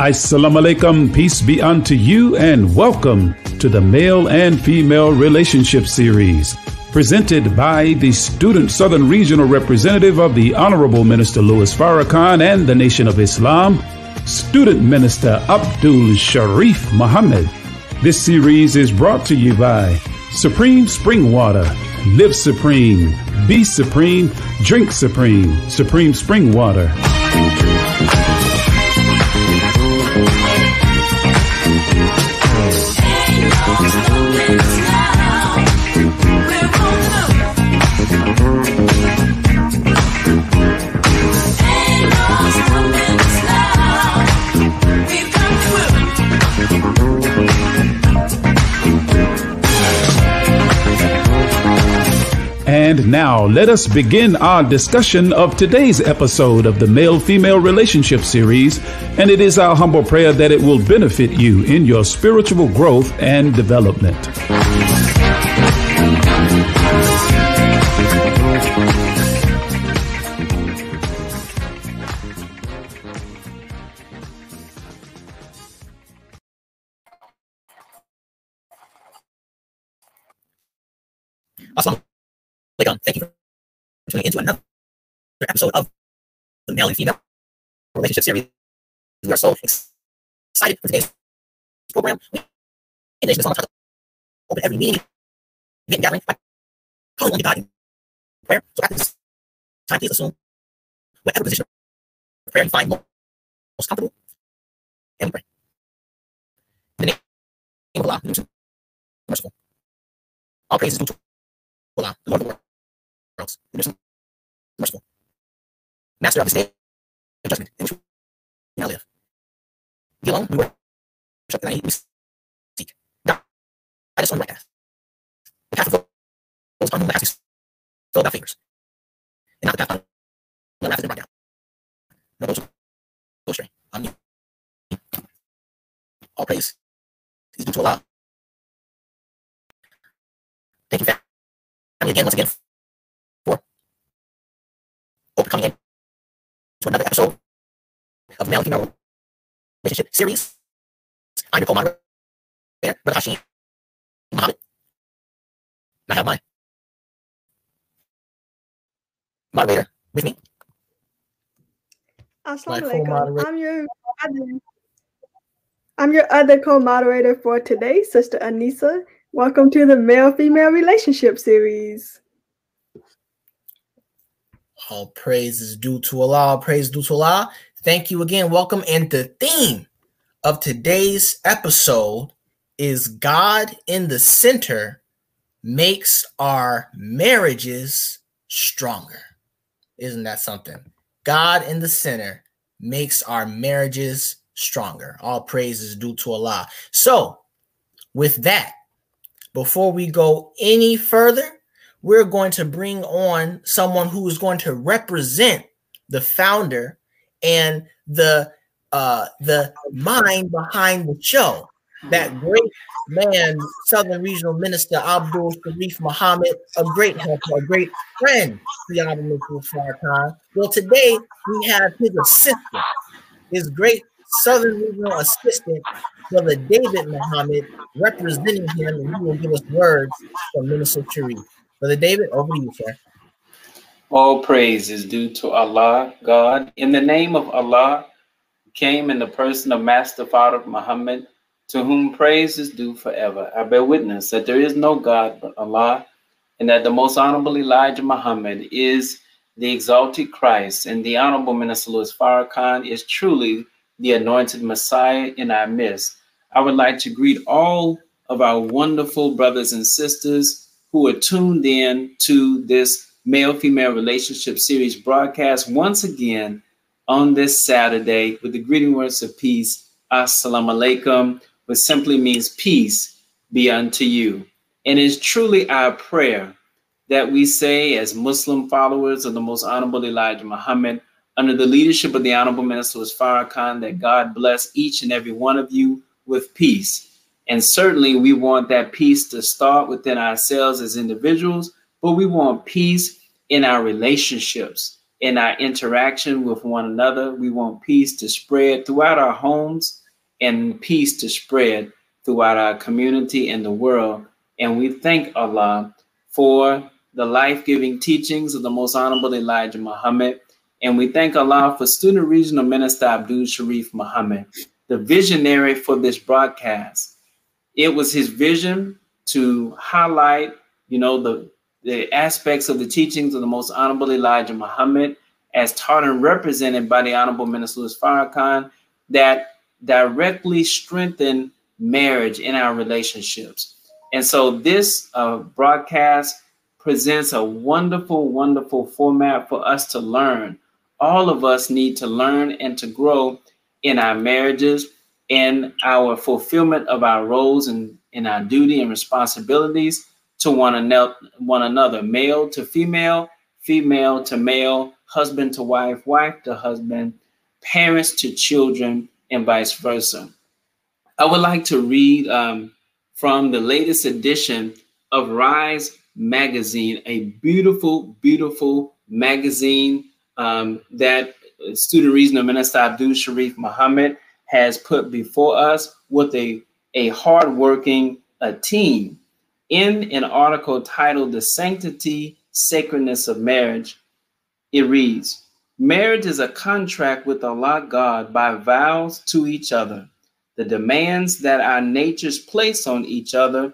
Assalamu alaikum, peace be unto you, and welcome to the Male and Female Relationship Series, presented by the Student Southern Regional Representative of the Honorable Minister Louis Farrakhan and the Nation of Islam, Student Minister Abdul Sharif Muhammad. This series is brought to you by Supreme Spring Water. Live Supreme, be Supreme, drink Supreme, Supreme Spring Water. Now let us begin our discussion of today's episode of the Male Female Relationship Series. And it is our humble prayer that it will benefit you in your spiritual growth and development. Um, thank you for tuning into another episode of the Male and Female Relationship Series. We are so excited for today's program. We, in Nation Islam, open every meeting, event, gathering by calling on God in prayer. So at this time, please assume whatever position of prayer you find most, comfortable, and pray. In the name of Allah, merciful. All praises due to Allah, the Lord of the world worlds. Merciful. Master of this day of judgment in which we now live. Be alone, we worship the we seek. God, I just on the right path. The path of those upon whom the ask so about favors. And not the path on the has been brought down. No, those go astray. On you. All praise is due to Allah. Thank you, family, again, once again, coming in to another episode of male female Relationship Series. I'm your co-moderator, Brother Hashim Muhammad. And I have my moderator with me. Assalamu I'm your I'm your other co-moderator for today, Sister Anissa. Welcome to the Male Female Relationship Series. All praise is due to Allah. All praise due to Allah. Thank you again. Welcome. And the theme of today's episode is God in the center makes our marriages stronger. Isn't that something? God in the center makes our marriages stronger. All praise is due to Allah. So, with that, before we go any further, we're going to bring on someone who is going to represent the founder and the uh, the mind behind the show. That great man, Southern Regional Minister Abdul Sharif Muhammad, a great helper, a great friend to the Honorable Farrakhan. Well, today we have his assistant, his great Southern Regional Assistant, Brother David Muhammad, representing him, and he will give us words from Minister Sharif. Brother David, over to you, sir. All praise is due to Allah, God. In the name of Allah, came in the person of Master Fard Muhammad, to whom praise is due forever. I bear witness that there is no God but Allah, and that the most honorable Elijah Muhammad is the exalted Christ, and the honorable Minister Louis Farrakhan is truly the anointed Messiah in our midst. I would like to greet all of our wonderful brothers and sisters who are tuned in to this male female relationship series broadcast once again on this Saturday with the greeting words of peace. Assalamu alaikum, which simply means peace be unto you. And it's truly our prayer that we say, as Muslim followers of the most honorable Elijah Muhammad, under the leadership of the Honorable Minister Farrakhan, that God bless each and every one of you with peace. And certainly we want that peace to start within ourselves as individuals, but we want peace in our relationships. in our interaction with one another. We want peace to spread throughout our homes and peace to spread throughout our community and the world. And we thank Allah for the life giving teachings of the Most Honorable Elijah Muhammad. And we thank Allah for Student Regional Minister Abdul Sharif Muhammad, the visionary for this broadcast. It was his vision to highlight, you know, the, the aspects of the teachings of the Most Honorable Elijah Muhammad as taught and represented by the Honorable Minister Louis Farrakhan that directly strengthen marriage in our relationships. And so this uh, broadcast presents a wonderful, wonderful format for us to learn. All of us need to learn and to grow in our marriages, in our fulfillment of our roles and in our duty and responsibilities to one, another, one another, male to female, female to male, husband to wife, wife to husband, parents to children, and vice versa. I would like to read um, from the latest edition of Rise magazine, a beautiful, beautiful magazine um, that Student Regional Minister Abdul Sharif Muhammad has put before us with a, a hardworking a team in an article titled The Sanctity, Sacredness of Marriage. It reads, Marriage is a contract with Allah God by vows to each other. The demands that our natures place on each other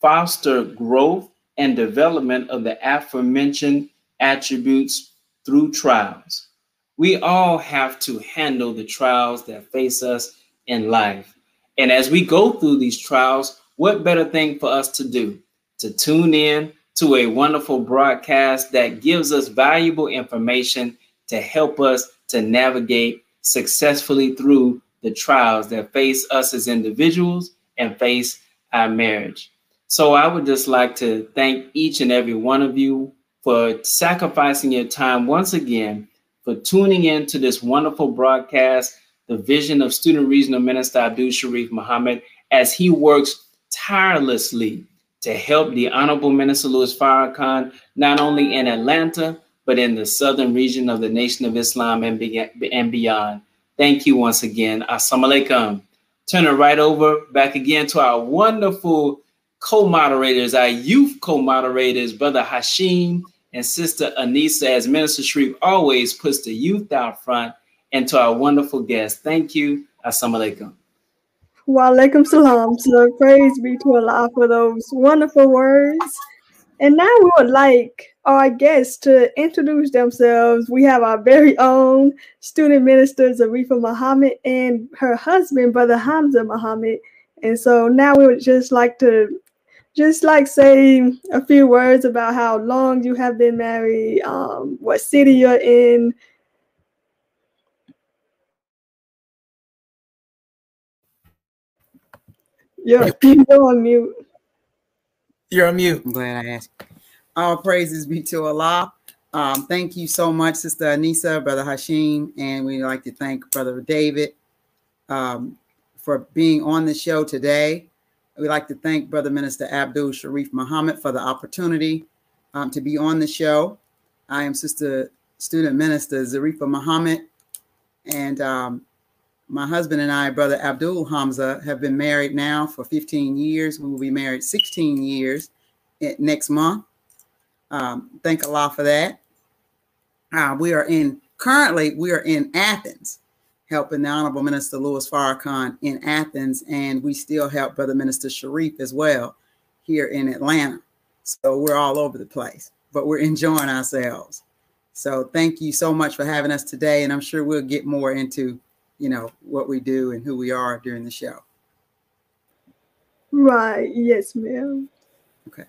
foster growth and development of the aforementioned attributes through trials. We all have to handle the trials that face us in life. And as we go through these trials, what better thing for us to do? To tune in to a wonderful broadcast that gives us valuable information to help us to navigate successfully through the trials that face us as individuals and face our marriage. So I would just like to thank each and every one of you for sacrificing your time once again, for tuning in to this wonderful broadcast, the vision of Student Regional Minister Abdul Sharif Muhammad, as he works tirelessly to help the Honorable Minister Louis Farrakhan, not only in Atlanta, but in the southern region of the Nation of Islam and, and beyond. Thank you once again. Assalamu alaikum. Turn it right over back again to our wonderful co-moderators, our youth co-moderators, Brother Hashim and Sister Anissa, as Minister Sharif always puts the youth out front, and to our wonderful guests. Thank you. Assalamu alaikum. Wa alaikum salam. So praise be to Allah for those wonderful words. And now we would like our guests to introduce themselves. We have our very own student minister, Zarifa Muhammad, and her husband, Brother Hamza Muhammad. And so now we would just like to just like say a few words about how long you have been married, um, what city you're in. You're, you're on mute. You're on mute. I'm glad I asked. All praises be to Allah. Um, thank you so much, Sister Anissa, Brother Hashim, and we'd like to thank Brother David um, for being on the show today. We'd like to thank Brother Minister Abdul Sharif Muhammad for the opportunity um, to be on the show. I am Sister Student Minister Zarifa Muhammad, and um, my husband and I, Brother Abdul Hamza, have been married now for 15 years. We will be married 16 years next month. Um, thank Allah for that. Uh, we are in currently we are in Athens, helping the Honorable Minister Louis Farrakhan in Athens, and we still help Brother Minister Sharif as well here in Atlanta. So we're all over the place, but we're enjoying ourselves. So thank you so much for having us today, and I'm sure we'll get more into, you know, what we do and who we are during the show. Right. Yes, ma'am. Okay.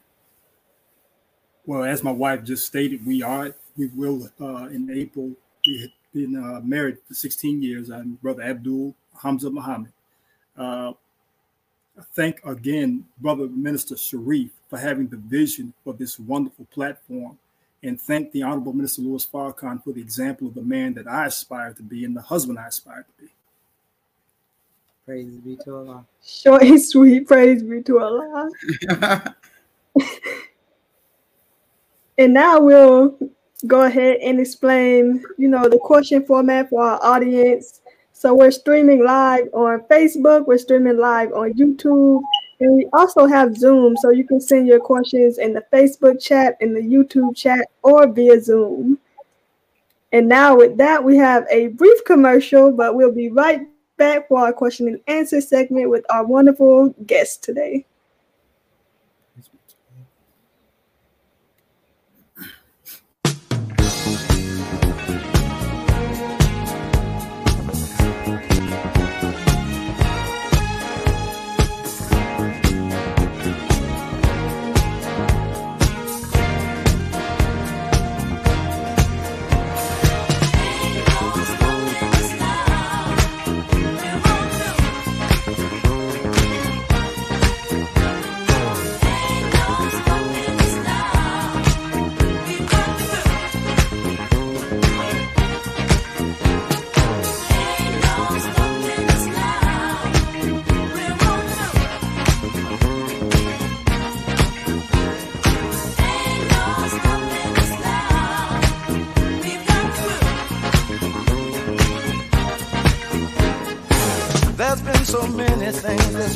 Well, as my wife just stated, we are we will uh, in April be been uh, married for 16 years. I'm Brother Abdul Hamza Muhammad. Uh, thank again, Brother Minister Sharif, for having the vision for this wonderful platform. And thank the Honorable Minister Louis Farrakhan for the example of the man that I aspire to be and the husband I aspire to be. Praise be to Allah. Short and sweet. Praise be to Allah. and now we'll go ahead and explain, you know, the question format for our audience. So we're streaming live on Facebook, we're streaming live on YouTube, and we also have Zoom. So you can send your questions in the Facebook chat, in the YouTube chat, or via Zoom. And now with that, we have a brief commercial, but we'll be right back for our question and answer segment with our wonderful guest today.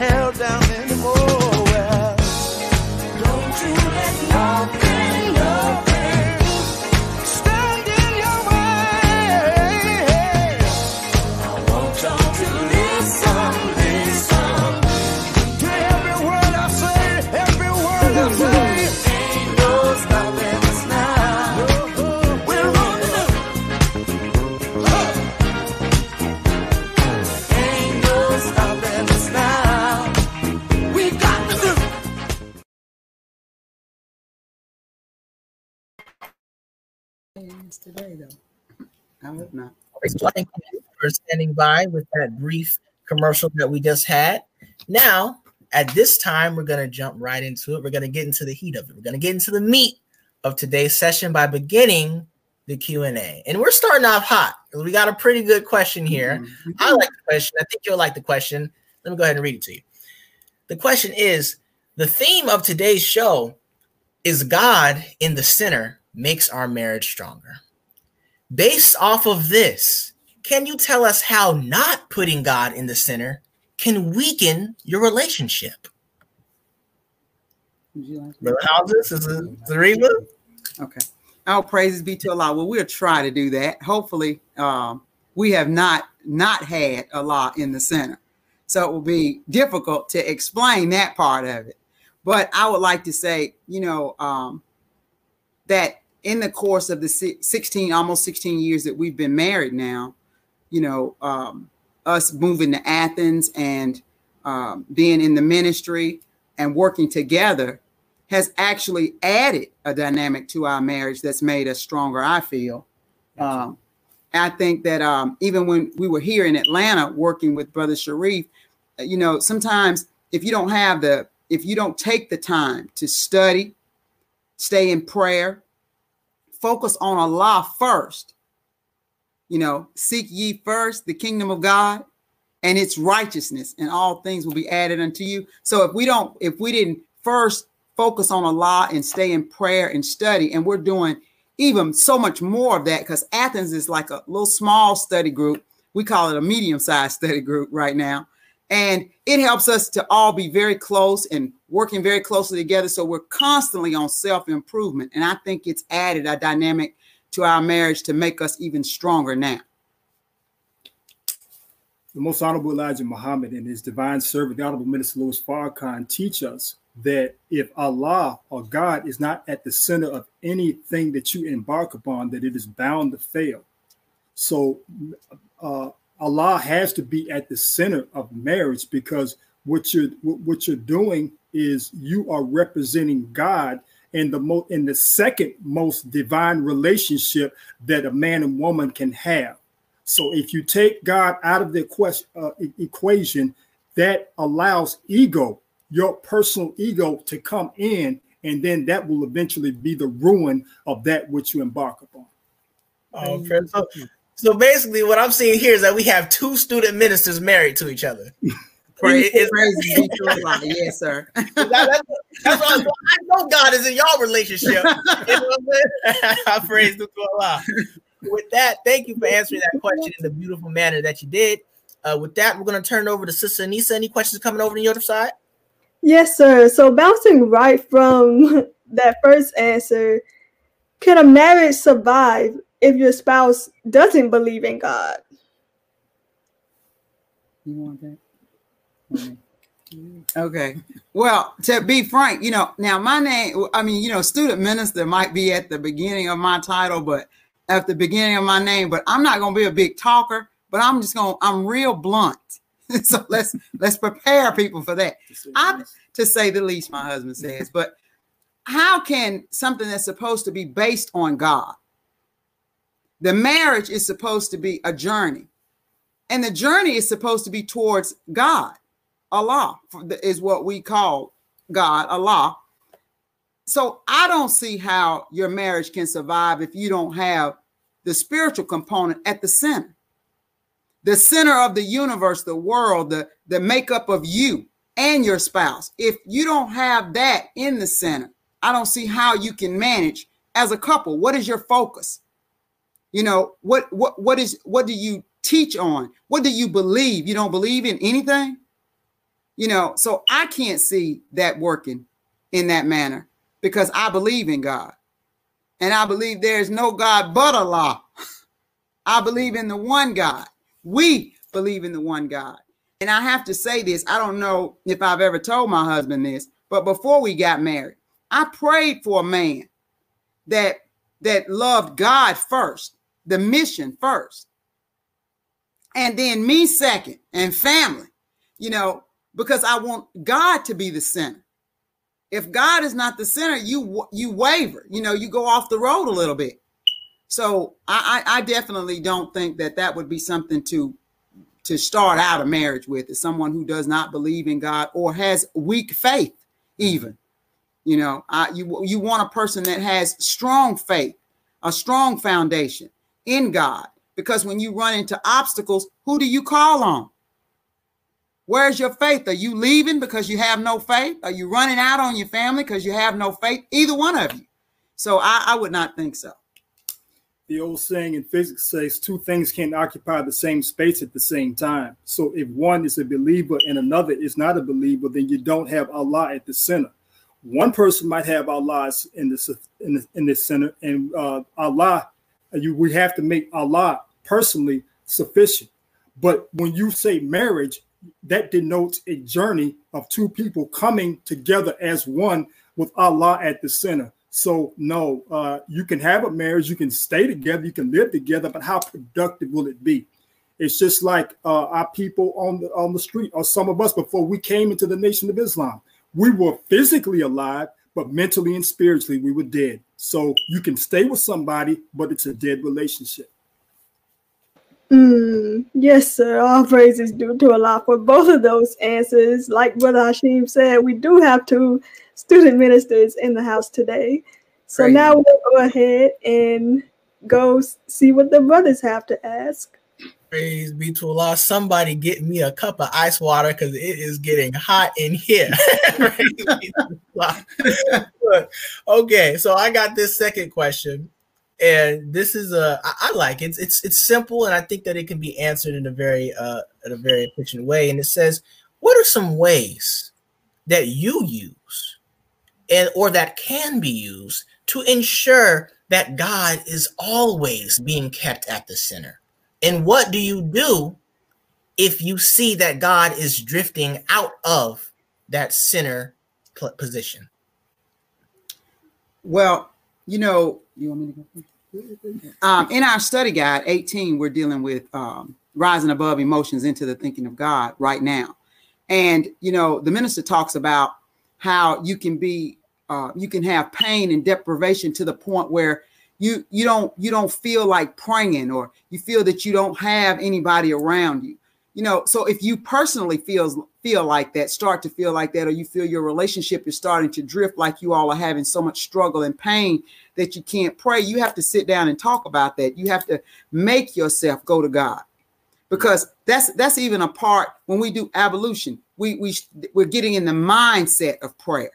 held down today, though. I hope not. Thank you for standing by with that brief commercial that we just had. Now, at this time, we're going to jump right into it. We're going to get into the heat of it. We're going to get into the meat of today's session by beginning the Q&A. And we're starting off hot. We got a pretty good question here. Mm-hmm. I like the question. I think you'll like the question. Let me go ahead and read it to you. The question is, the theme of today's show is God in the center makes our marriage stronger. Based off of this, can you tell us how not putting God in the center can weaken your relationship? Brother Houses, is it Zarifa? Okay. Our praises be to Allah. Well, we'll try to do that. Hopefully, um, we have not not had Allah in the center. So it will be difficult to explain that part of it. But I would like to say, you know, um, that in the course of the 16 almost 16 years that we've been married now you know um, us moving to athens and um, being in the ministry and working together has actually added a dynamic to our marriage that's made us stronger i feel. Um, i think that um, even when we were here in atlanta working with brother sharif uh, you know sometimes if you don't have the if you don't take the time to study stay in prayer focus on Allah first. You know, seek ye first the kingdom of God and its righteousness, and all things will be added unto you. So if we don't, if we didn't first focus on Allah and stay in prayer and study, and we're doing even so much more of that because Athens is like a little small study group. We call it a medium sized study group right now. And it helps us to all be very close and working very closely together. So we're constantly on self improvement. And I think it's added a dynamic to our marriage to make us even stronger now. The most honorable Elijah Muhammad and his divine servant, the honorable minister Louis Farrakhan, teach us that if Allah or God is not at the center of anything that you embark upon, that it is bound to fail. So uh, Allah has to be at the center of marriage because what you're what you're doing is you are representing God in the mo- in the second most divine relationship that a man and woman can have. So if you take God out of the equation, uh, equation, that allows ego, your personal ego, to come in, and then that will eventually be the ruin of that which you embark upon. Oh, so, so basically, what I'm seeing here is that we have two student ministers married to each other. Praise, praise be. Yes, sir. that, that's, that's I, I know God is in y'all relationship. You know I praise to Allah. With that, thank you for answering that question in the beautiful manner that you did. Uh, with that, we're going to turn it over to Sister Anissa. Any questions coming over to your other side? Yes, sir. So bouncing right from that first answer, can a marriage survive if your spouse doesn't believe in God? You want that? Okay. Well, to be frank, you know, now my name, I mean, you know, student minister might be at the beginning of my title, but at the beginning of my name, but I'm not going to be a big talker, but I'm just going to, I'm real blunt. so let's, let's prepare people for that. I, to say the least, my husband says, but how can something that's supposed to be based on God, the marriage is supposed to be a journey, and the journey is supposed to be towards God. Allah is what we call God, Allah. So I don't see how your marriage can survive if you don't have the spiritual component at the center. The center of the universe, the world, the, the makeup of you and your spouse. If you don't have that in the center, I don't see how you can manage as a couple. What is your focus? You know, what what what is what do you teach on? What do you believe? You don't believe in anything? You know, so I can't see that working in that manner because I believe in God. And I believe there's no God but Allah. I believe in the one God. We believe in the one God. And I have to say this I don't know if I've ever told my husband this, but before we got married, I prayed for a man that that loved God first, the mission first, and then me second, and family. You know, because I want God to be the center. If God is not the center, you you waver. You know, you go off the road a little bit. So I, I, I definitely don't think that that would be something to to start out a marriage with is someone who does not believe in God or has weak faith mm-hmm. even. You know, I, you you want a person that has strong faith, a strong foundation in God because when you run into obstacles, who do you call on? Where's your faith? Are you leaving because you have no faith? Are you running out on your family because you have no faith? Either one of you. So I, I would not think so. The old saying in physics says two things can't occupy the same space at the same time. So if one is a believer and another is not a believer, then you don't have Allah at the center. One person might have Allah in this in the, in this center, and uh, Allah, you we have to make Allah personally sufficient. But when you say marriage, that denotes a journey of two people coming together as one with Allah at the center. So no, uh, you can have a marriage, you can stay together, you can live together, but how productive will it be? It's just like uh, our people on the on the street, or some of us before we came into the Nation of Islam. We were physically alive, but mentally and spiritually we were dead. So you can stay with somebody, but it's a dead relationship. Mm, yes, sir. All praises due to Allah for both of those answers. Like Brother Hashim said, we do have two student ministers in the house today. So Praise now we'll go ahead and go see what the brothers have to ask. Praise be to Allah. Somebody get me a cup of ice water because it is getting hot in here. okay, so I got this second question and this is a I, like it. It's, it's it's simple, and I think that it can be answered in a very uh in a very efficient way. And it says, what are some ways that you use, and or that can be used to ensure that God is always being kept at the center? And what do you do if you see that God is drifting out of that center position? Well, you know, you want me to go? Um, in our study guide 18, we're dealing with um, rising above emotions into the thinking of God right now. And, you know, the minister talks about how you can be uh, you can have pain and deprivation to the point where you you don't you don't feel like praying or you feel that you don't have anybody around you. You know so if you personally feels feel like that start to feel like that or you feel your relationship is starting to drift like you all are having so much struggle and pain that you can't pray you have to sit down and talk about that. You have to make yourself go to god. Because that's that's even a part when we do ablution we we we're getting in the mindset of prayer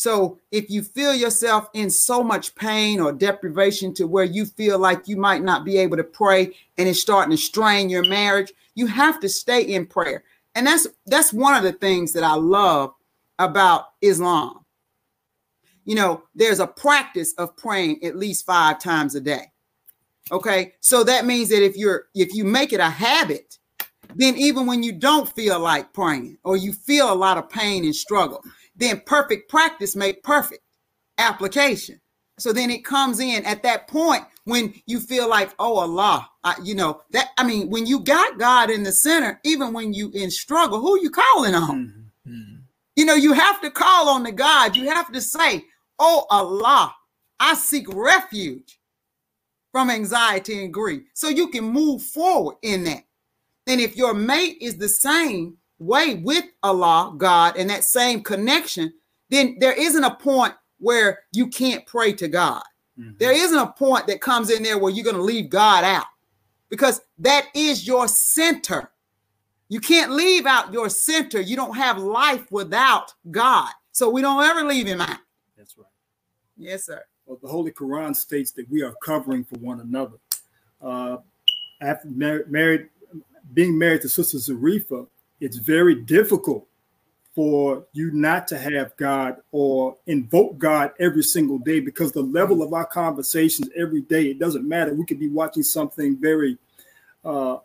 so if you feel yourself in so much pain or deprivation to where you feel like you might not be able to pray and it's starting to strain your marriage, you have to stay in prayer. And that's that's one of the things that I love about Islam. You know, there's a practice of praying at least 5 times a day. Okay? So that means that if you're if you make it a habit, then even when you don't feel like praying or you feel a lot of pain and struggle, then perfect practice make perfect application. So then it comes in at that point when you feel like, oh Allah, I, you know that. I mean, when you got God in the center, even when you in struggle, who you calling on? Mm-hmm. You know, you have to call on the God. You have to say, oh Allah, I seek refuge from anxiety and grief, so you can move forward in that. And if your mate is the same, way with Allah, God, and that same connection, then there isn't a point where you can't pray to God. Mm-hmm. There isn't a point that comes in there where you're going to leave God out because that is your center. You can't leave out your center. You don't have life without God. So we don't ever leave him out. That's right. Yes, sir. Well, the Holy Quran states that we are covering for one another. Uh, after mar- married, being married to Sister Zarifa, it's very difficult for you not to have God or invoke God every single day because the level of our conversations every day, it doesn't matter. We could be watching something very uh,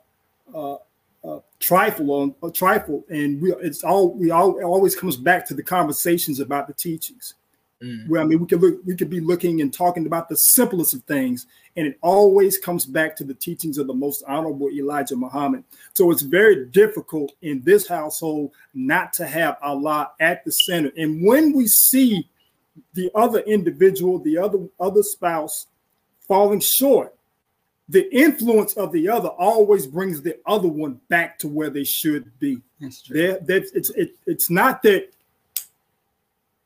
uh, uh, trifle on a trifle, and we it's all we all always comes back to the conversations about the teachings. Mm. Well, I mean, we could look, we could be looking and talking about the simplest of things, and it always comes back to the teachings of the most honorable Elijah Muhammad. So it's very difficult in this household not to have Allah at the center. And when we see the other individual, the other other spouse falling short, the influence of the other always brings the other one back to where they should be. That's true. It's it, it's not that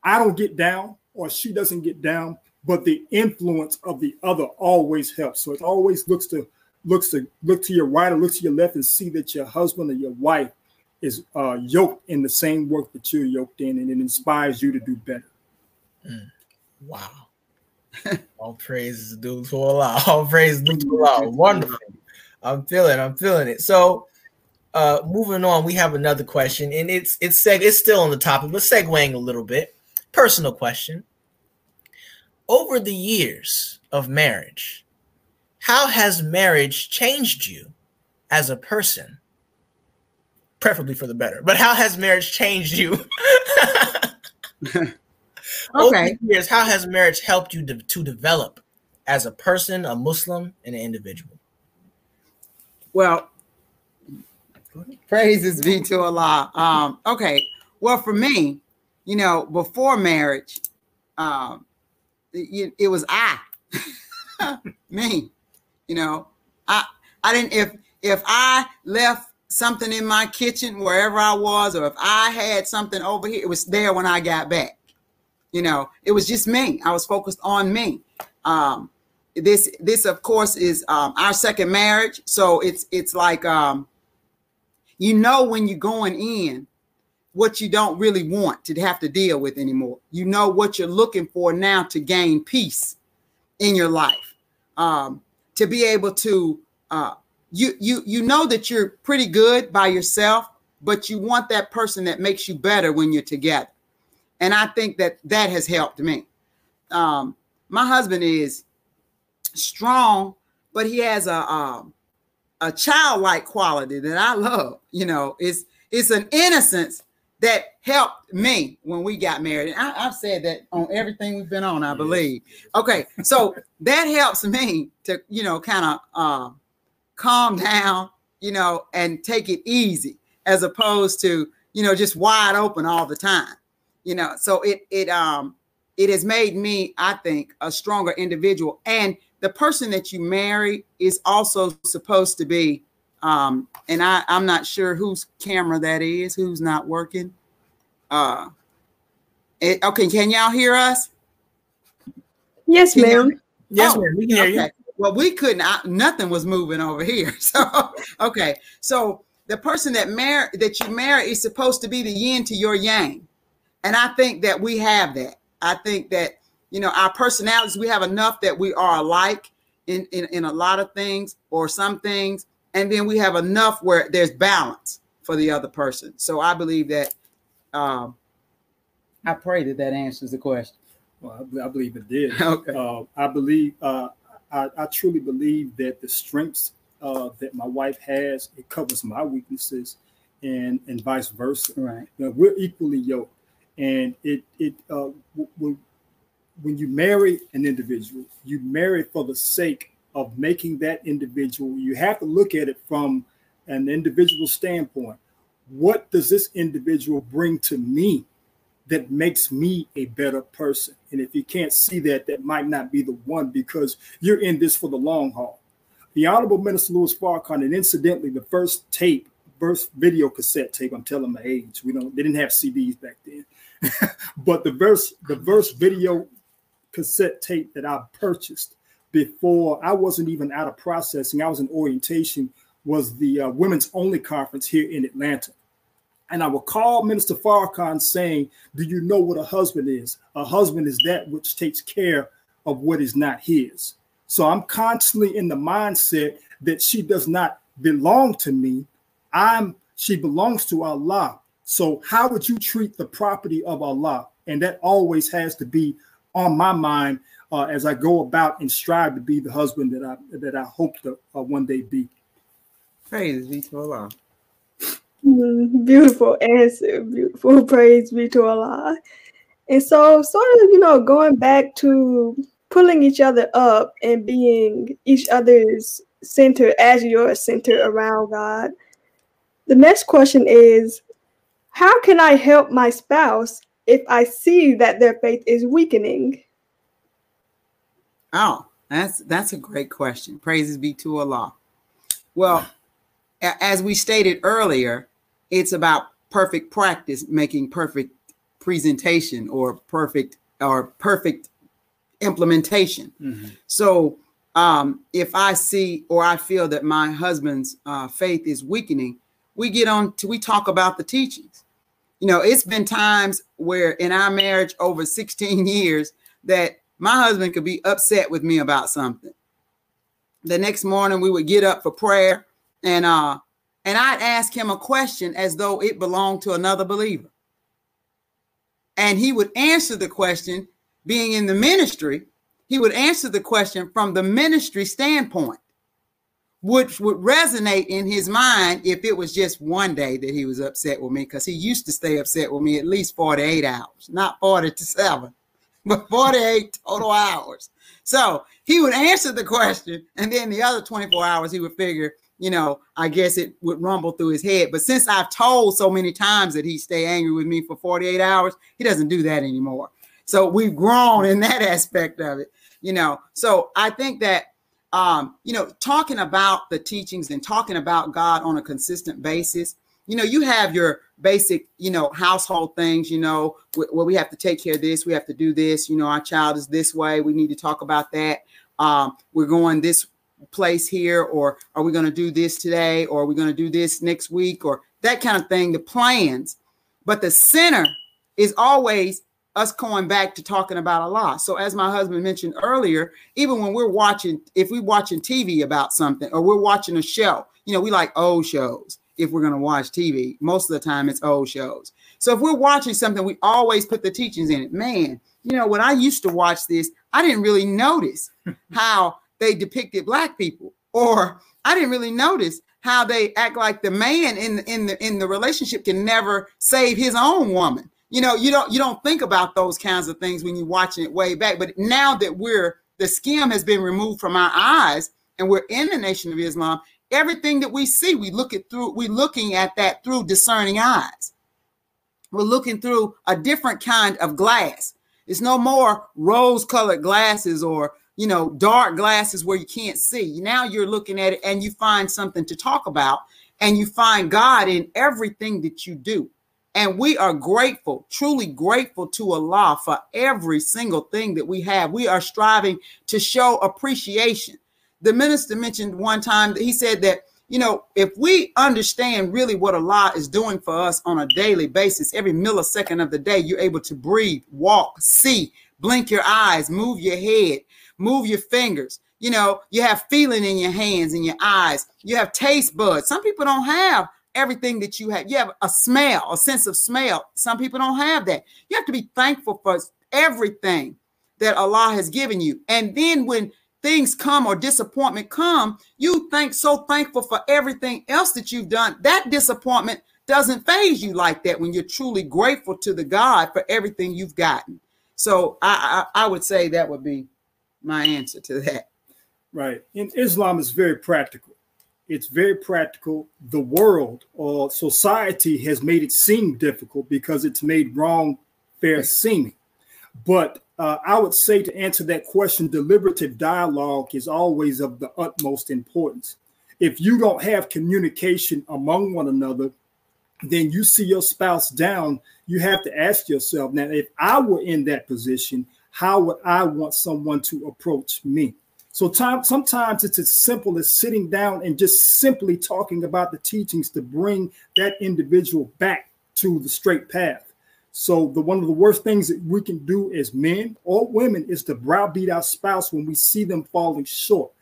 I don't get down or she doesn't get down, but the influence of the other always helps. So it always looks to looks to look to your right or look to your left and see that your husband or your wife is uh, yoked in the same work that you're yoked in, and it inspires you to do better. Mm. Wow. All praises due to Allah. All praise due to Allah. Wonderful. I'm feeling. I'm feeling it. So, uh, moving on, we have another question, and it's it's seg- it's still on the topic, but segueing a little bit. Personal question. Over the years of marriage, how has marriage changed you as a person? Preferably for the better, but how has marriage changed you? okay. Over years, how has marriage helped you to, to develop as a person, a Muslim, and an individual? Well, praises be to Allah. Um, okay. Well, for me, you know, before marriage, um, it, it was I, me. You know, I I didn't if if I left something in my kitchen wherever I was, or if I had something over here, it was there when I got back. You know, it was just me. I was focused on me. Um, this this of course is um, our second marriage, so it's it's like um, you know when you're going in what you don't really want to have to deal with anymore. You know what you're looking for now to gain peace in your life. Um, to be able to uh, you you you know that you're pretty good by yourself, but you want that person that makes you better when you're together. And I think that that has helped me. Um, my husband is strong, but he has a um, a childlike quality that I love. You know, it's it's an innocence that helped me when we got married. And I, have said that on everything we've been on, I believe. Okay, so that helps me to, you know, kind of uh, calm down, you know, and take it easy as opposed to, you know, just wide open all the time. You know, so it it um it has made me, I think, a stronger individual. And the person that you marry is also supposed to be, um, and I, I'm not sure whose camera that is, who's not working. Uh, it, okay, can y'all hear us? Yes, Can you- ma'am. Yes, Oh, ma'am. We can hear you. Well, we couldn't. I, nothing was moving over here. So, okay. So the person that marry that you marry is supposed to be the yin to your yang, and I think that we have that. I think that you know our personalities. We have enough that we are alike in in, in a lot of things or some things, and then we have enough where there's balance for the other person. So I believe that. Um, I pray that that answers the question. Well, I, I believe it did. Okay. Uh, I believe, uh, I, I truly believe that the strengths uh, that my wife has, it covers my weaknesses, and and vice versa. Right. You know, we're equally yoked, and it it uh, when you marry an individual, you marry for the sake of making that individual. You have to look at it from an individual standpoint. What does this individual bring to me that makes me a better person? And if you can't see that, that might not be the one because you're in this for the long haul. The Honorable Minister Louis Farrakhan, and incidentally, the first tape, first video cassette tape, I'm telling my age. We don't they didn't have CDs back then. but the verse, the verse video cassette tape that I purchased before I wasn't even out of processing, I was in orientation, was the uh, women's only conference here in Atlanta. And I will call Minister Farrakhan saying, Do you know what a husband is? A husband is that which takes care of what is not his. So I'm constantly in the mindset that she does not belong to me. I'm she belongs to Allah. So how would you treat the property of Allah? And that always has to be on my mind uh, as I go about and strive to be the husband that I that I hope to uh, one day be. Praise be to Allah. Mm, Beautiful answer. Beautiful. Praise be to Allah. And so, sort of, you know, going back to pulling each other up and being each other's center as your center around God. The next question is How can I help my spouse if I see that their faith is weakening? Oh, that's that's a great question. Praises be to Allah. Well, as we stated earlier, it's about perfect practice making perfect presentation or perfect or perfect implementation. So, um, if I see or I feel that my husband's uh, faith is weakening, we get on to we talk about the teachings. You know, it's been times where in our marriage over 16 years that my husband could be upset with me about something. The next morning we would get up for prayer and uh and I'd ask him a question as though it belonged to another believer. And he would answer the question being in the ministry, he would answer the question from the ministry standpoint, which would resonate in his mind if it was just one day that he was upset with me, because he used to stay upset with me at least 48 hours, not 47, but 48 total hours. So he would answer the question, and then the other 24 hours he would figure, you know, I guess it would rumble through his head. But since I've told so many times that he stay angry with me for 48 hours, he doesn't do that anymore. So we've grown in that aspect of it, you know. So I think that um, you know, talking about the teachings and talking about God on a consistent basis, you know, you have your basic, you know, household things, you know, where we have to take care of this, we have to do this, you know, our child is this way, we need to talk about that. Um, we're going this place here, or are we going to do this today, or are we going to do this next week, or that kind of thing, the plans. But the center is always us going back to talking about Allah. So as my husband mentioned earlier, even when we're watching, if we're watching TV about something or we're watching a show, you know, we like old shows if we're going to watch TV. Most of the time it's old shows. So if we're watching something, we always put the teachings in it. Man, you know, when I used to watch this, I didn't really notice how they depicted black people or I didn't really notice how they act like the man in in the in the relationship can never save his own woman you know you don't you don't think about those kinds of things when you're watching it way back but now that we're the skim has been removed from our eyes and we're in the nation of islam everything that we see we look at through we're looking at that through discerning eyes we're looking through a different kind of glass It's no more rose colored glasses or, you know, dark glasses where you can't see. Now you're looking at it and you find something to talk about and you find God in everything that you do. And we are grateful, truly grateful to Allah for every single thing that we have. We are striving to show appreciation. The minister mentioned one time that he said that, you know, if we understand really what Allah is doing for us on a daily basis, every millisecond of the day, you're able to breathe, walk, see, blink your eyes, move your head, move your fingers. You know, you have feeling in your hands and your eyes. You have taste buds. Some people don't have everything that you have. You have a smell, a sense of smell. Some people don't have that. You have to be thankful for everything that Allah has given you. And then when things come or disappointment come, you think so thankful for everything else that you've done. That disappointment doesn't phase you like that when you're truly grateful to the God for everything you've gotten. So I, I, I would say that would be my answer to that. Right. And Islam is very practical it's very practical. The world or society has made it seem difficult because it's made wrong fair seeming. But uh, I would say to answer that question, deliberative dialogue is always of the utmost importance. If you don't have communication among one another, then you see your spouse down. You have to ask yourself now, if I were in that position, how would I want someone to approach me? So time, sometimes it's as simple as sitting down and just simply talking about the teachings to bring that individual back to the straight path. So the one of the worst things that we can do as men or women is to browbeat our spouse when we see them falling short.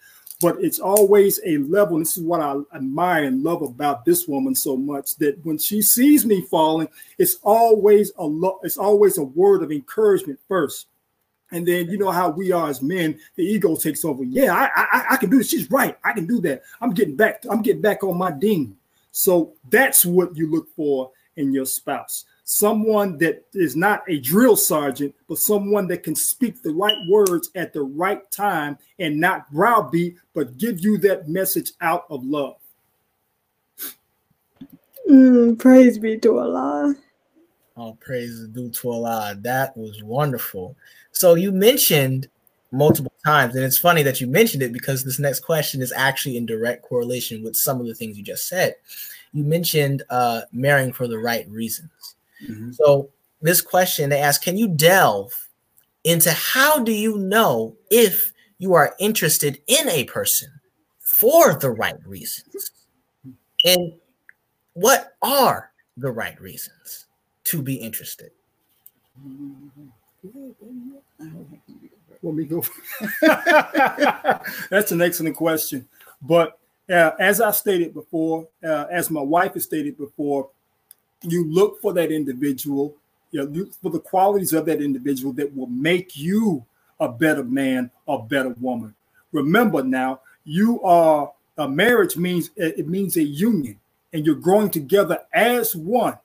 But it's always a level. And this is what I admire and love about this woman so much that when she sees me falling, it's always a lo- it's always a word of encouragement first and then you know how we are as men, the ego takes over. Yeah, I, I, I can do this. She's right. I can do that. I'm getting back. I'm getting back on my ding. So that's what you look for in your spouse. Someone that is not a drill sergeant, but someone that can speak the right words at the right time and not browbeat, but give you that message out of love. Mm, praise be to Allah. All praise is due to Allah. That was wonderful. So you mentioned multiple times, and it's funny that you mentioned it because this next question is actually in direct correlation with some of the things you just said. You mentioned uh, marrying for the right reasons. Mm-hmm. So this question they ask, can you delve into how do you know if you are interested in a person for the right reasons? And what are the right reasons? to be interested? Let me go. That's an excellent question. But uh, as I stated before, uh, as my wife has stated before, you look for that individual, you know, look for the qualities of that individual that will make you a better man a better woman. Remember now, you are a marriage means it means a union, and you're growing together as one.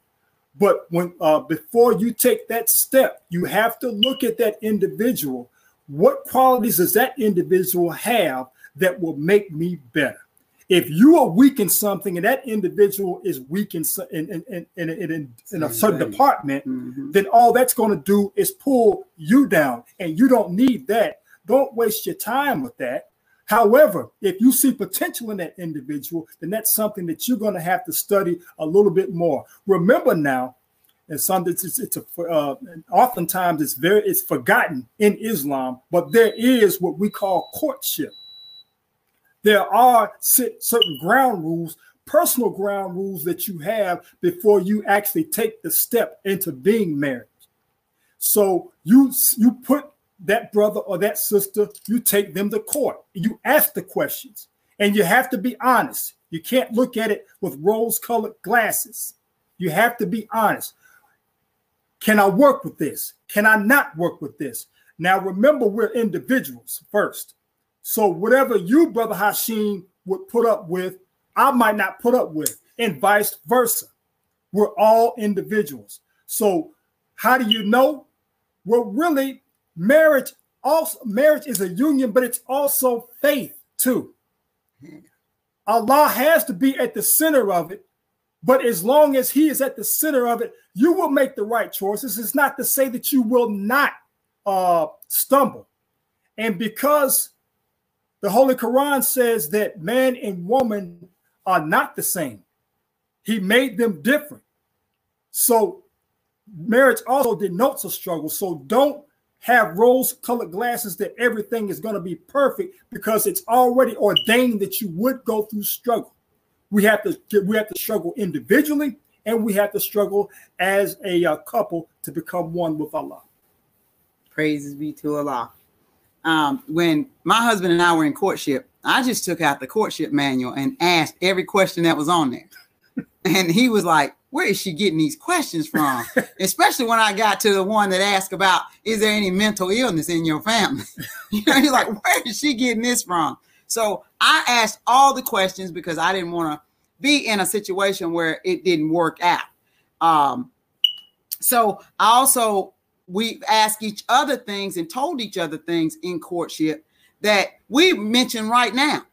But when uh, before you take that step, you have to look at that individual. What qualities does that individual have that will make me better? If you are weak in something and that individual is weak in in in, in, in, in a certain department, mm-hmm. then all that's going to do is pull you down, and you don't need that. Don't waste your time with that. However, if you see potential in that individual, then that's something that you're going to have to study a little bit more. Remember now, and some it's, it's, it's a, uh, oftentimes it's very it's forgotten in Islam, but there is what we call courtship. There are certain ground rules, personal ground rules that you have before you actually take the step into being married. So you you put that brother or that sister, you take them to court. You ask the questions and you have to be honest. You can't look at it with rose colored glasses. You have to be honest. Can I work with this? Can I not work with this? Now, remember, we're individuals first. So, whatever you, Brother Hashim, would put up with, I might not put up with, and vice versa. We're all individuals. So, how do you know? Well, really, marriage also marriage is a union, but it's also faith too. Allah has to be at the center of it, but as long as He is at the center of it, you will make the right choices. It's not to say that you will not uh, stumble. And because the Holy Quran says that man and woman are not the same, he made them different. So marriage also denotes a struggle. So don't have rose colored glasses that everything is going to be perfect because it's already ordained that you would go through struggle. We have to we have to struggle individually and we have to struggle as a uh, couple to become one with Allah. Praises be to Allah. Um, when my husband and I were in courtship, I just took out the courtship manual and asked every question that was on there. and he was like, Where is she getting these questions from? Especially when I got to the one that asked about, Is there any mental illness in your family? you know, he's like, Where is she getting this from? So I asked all the questions because I didn't want to be in a situation where it didn't work out. Um, so I also we asked each other things and told each other things in courtship that we mentioned right now.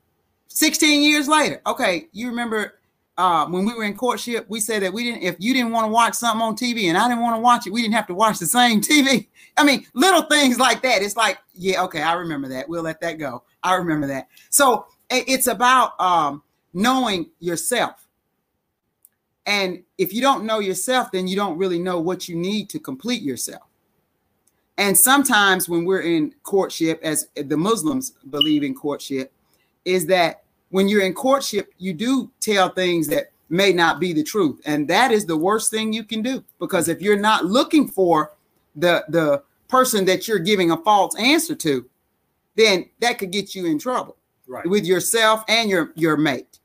16 years later. Okay, you remember uh, when we were in courtship, we said that we didn't, if you didn't want to watch something on TV and I didn't want to watch it, we didn't have to watch the same TV. I mean, little things like that. It's like, yeah, okay, I remember that. We'll let that go. I remember that. So it's about um, knowing yourself. And if you don't know yourself, then you don't really know what you need to complete yourself. And sometimes when we're in courtship, as the Muslims believe in courtship, is that when you're in courtship, you do tell things that may not be the truth. And that is the worst thing you can do because if you're not looking for the the person that you're giving a false answer to, then that could get you in trouble right. with yourself and your your mate.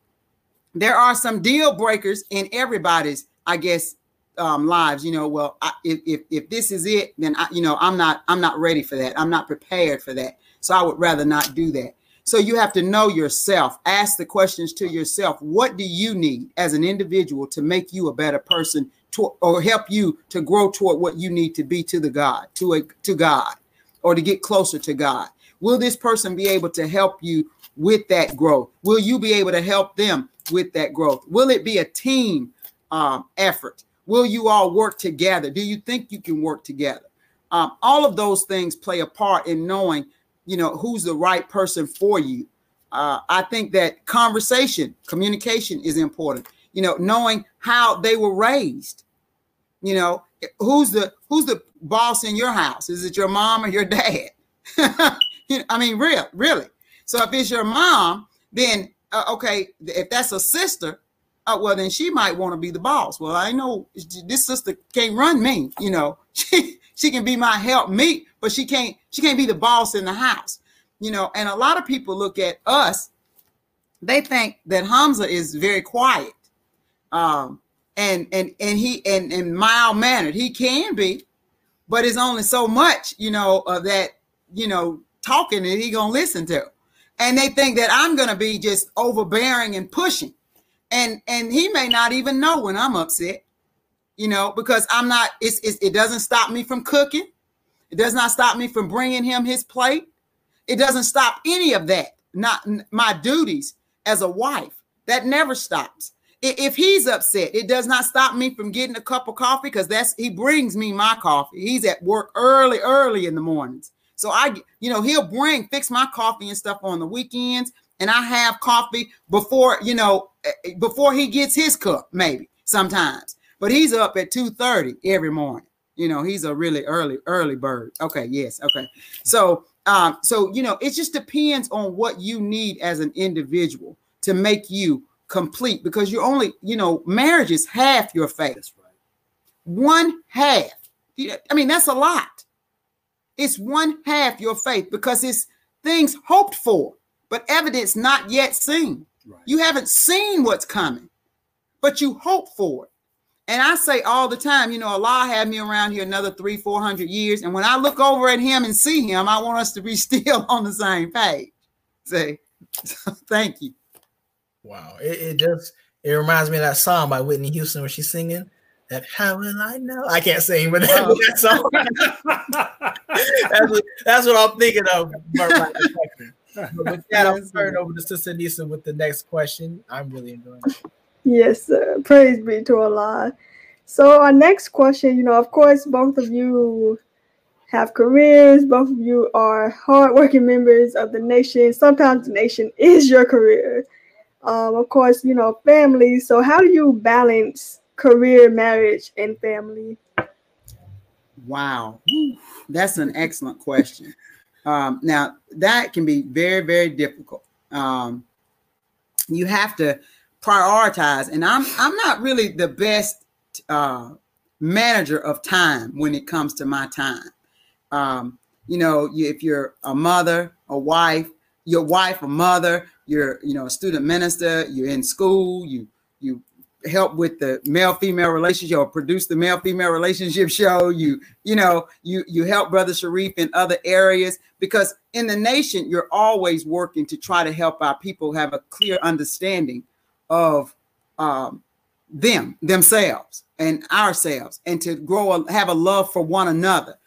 There are some deal breakers in everybody's, I guess, um, lives. You know, well, I, if, if this is it, then I, you know, I'm not I'm not ready for that. I'm not prepared for that. So I would rather not do that. So you have to know yourself. Ask the questions to yourself. What do you need as an individual to make you a better person to, or help you to grow toward what you need to be to the God, to a to God, or to get closer to God? Will this person be able to help you with that growth? Will you be able to help them with that growth? Will it be a team um, effort? Will you all work together? Do you think you can work together? Um, all of those things play a part in knowing you know who's the right person for you. Uh, i think that conversation communication is important. You know knowing how they were raised. You know who's the who's the boss in your house? Is it your mom or your dad? You know, i mean real really. So if it's your mom then uh, okay if that's a sister uh, well then she might want to be the boss. Well i know this sister can't run me you know. She she can be my help me but she can't she can't be the boss in the house you know. And a lot of people look at us they think that hamza is very quiet um and and and he and and mild mannered. He can be but it's only so much you know of that you know talking that he gonna listen to. And they think that i'm gonna be just overbearing and pushing and and he may not even know when i'm upset you know because i'm not it's, it's it doesn't stop me from cooking it does not stop me from bringing him his plate. It doesn't stop any of that. Not my duties as a wife. That never stops. If he's upset, it does not stop me from getting a cup of coffee because that's he brings me my coffee. He's at work early, early in the mornings. So I, you know, he'll bring fix my coffee and stuff on the weekends, and I have coffee before, you know, eh, eh, before he gets his cup, maybe sometimes. But he's up at 2:30 every morning. You know, he's a really early, early bird. Okay, yes, okay. So um, so you know, it just depends on what you need as an individual to make you complete because you're only, you know, marriage is half your faith. That's right. One half. I mean, that's a lot. It's one half your faith because it's things hoped for, but evidence not yet seen. Right. You haven't seen what's coming, but you hope for it. And I say all the time, you know, Allah had me around here another three, four hundred years. And when I look over at him and see him, I want us to be still on the same page. Say, thank you. Wow. It, it just it reminds me of that song by Whitney Houston where she's singing that how will I know? I can't sing, but that, oh. that song. Oh. that's, what, that's what I'm thinking of. But with that, I'll turn over to Sister Nisa with the next question. I'm really enjoying it. Yes, sir. Praise be to Allah. So our next question, you know, of course, both of you have careers. Both of you are hardworking members of the nation. Sometimes the nation is your career. Um, of course, you know, family. So, how do you balance career, marriage, and family? Wow, that's an excellent question. Um, now, that can be very, very difficult. Um, you have to prioritize, and I'm I'm not really the best uh, manager of time when it comes to my time. Um, you know, you, if you're a mother, a wife, your wife, a mother, you're you know a student minister, you're in school, you you help with the male female relationship or produce the male female relationship show. You you know you you help brother sharif in other areas because in the nation you're always working to try to help our people have a clear understanding of um, them themselves and ourselves and to grow a, have a love for one another.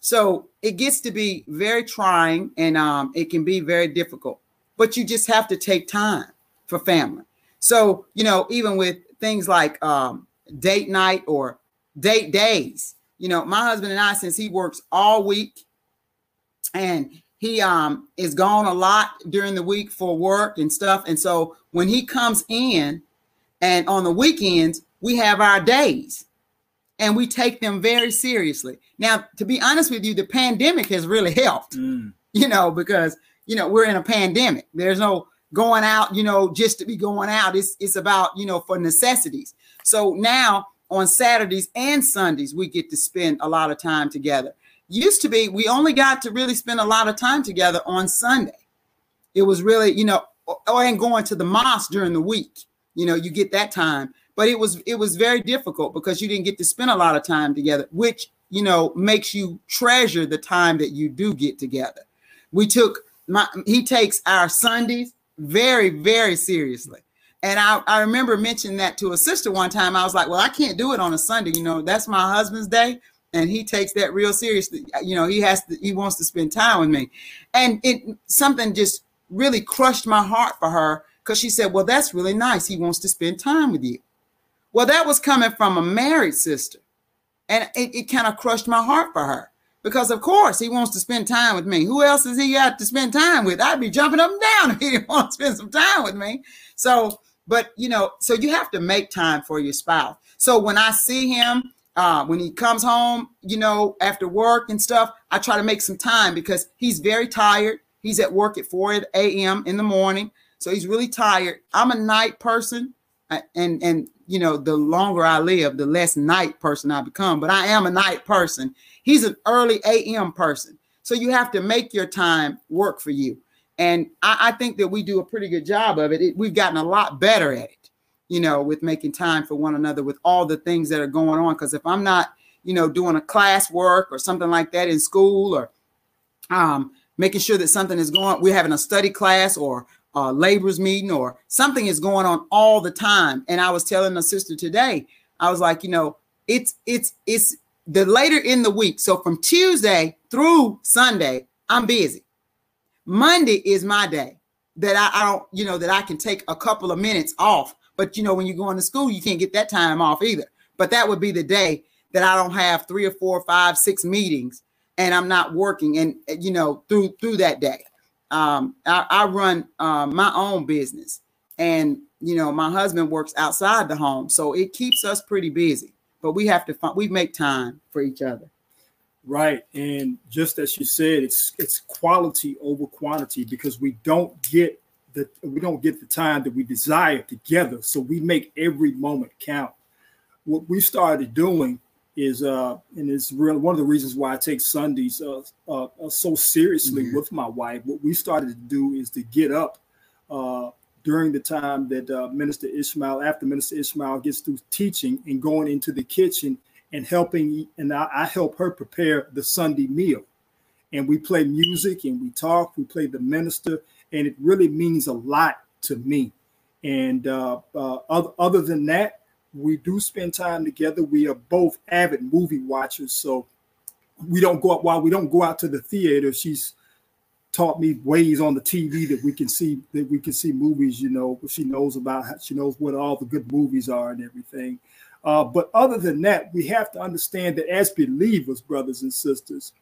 So it gets to be very trying and um, it can be very difficult but you just have to take time for family. So you know even with things like um, date night or date days. You know, my husband and I, since he works all week and he um, is gone a lot during the week for work and stuff. And so when he comes in and on the weekends, we have our days and we take them very seriously. Now, to be honest with you, the pandemic has really helped, mm. you know, because, you know, we're in a pandemic. There's no going out, you know, just to be going out. It's it's about, you know, for necessities. So now on Saturdays and Sundays, we get to spend a lot of time together. Used to be, we only got to really spend a lot of time together on Sunday. It was really, you know, or, oh, and going to the mosque during the week. You know, you get that time. But it was it was very difficult because you didn't get to spend a lot of time together, which you know makes you treasure the time that you do get together. We took my he takes our Sundays very, very seriously. And I, I remember mentioning that to a sister one time. I was like, well, I can't do it on a Sunday. You know, that's my husband's day. And he takes that real seriously. You know, he has to, he wants to spend time with me. And it something just really crushed my heart for her because she said, well, that's really nice. He wants to spend time with you. Well, that was coming from a married sister. And it, it kind of crushed my heart for her because of course he wants to spend time with me. Who else is he got to spend time with? I'd be jumping up and down if he didn't want to spend some time with me. So, but you know, so you have to make time for your spouse. So when I see him, uh, when he comes home, you know, after work and stuff, I try to make some time because he's very tired. He's at work at 4 a.m. in the morning. So he's really tired. I'm a night person. Uh, and and you know, the longer I live, the less night person I become. But I am a night person. He's an early AM person. So you have to make your time work for you. And I, I think that we do a pretty good job of it. it. We've gotten a lot better at it, you know, with making time for one another with all the things that are going on. Because if I'm not, you know, doing a class work or something like that in school or um, making sure that something is going, we're having a study class or a laborers meeting or something is going on all the time. And I was telling a sister today, I was like, you know, it's it's it's the later in the week, so from Tuesday through Sunday, I'm busy. Monday is my day that I, I, don't, you know, that I can take a couple of minutes off. But you know, when you're going to school, you can't get that time off either. But that would be the day that I don't have three or four, five, six meetings, and I'm not working. And you know, through through that day, um, I, I run um, my own business, and you know, my husband works outside the home, so it keeps us pretty busy but we have to find we make time for each other right and just as you said it's it's quality over quantity because we don't get the we don't get the time that we desire together so we make every moment count what we started doing is uh and it's really one of the reasons why i take sundays uh, uh, uh so seriously mm-hmm. with my wife what we started to do is to get up uh during the time that uh, Minister Ishmael, after Minister Ishmael gets through teaching and going into the kitchen and helping, and I, I, help her prepare the Sunday meal. And we play music and we talk, we play the minister, and it really means a lot to me. And uh, uh, other, other than that, we do spend time together. We are both avid movie watchers, so we don't go out while we don't go out to the theater. She's taught me ways on the TV that we can see that we can see movies. You know, she knows about how, she knows what all the good movies are and everything. Uh, but other than that, we have to understand that as believers, brothers and sisters,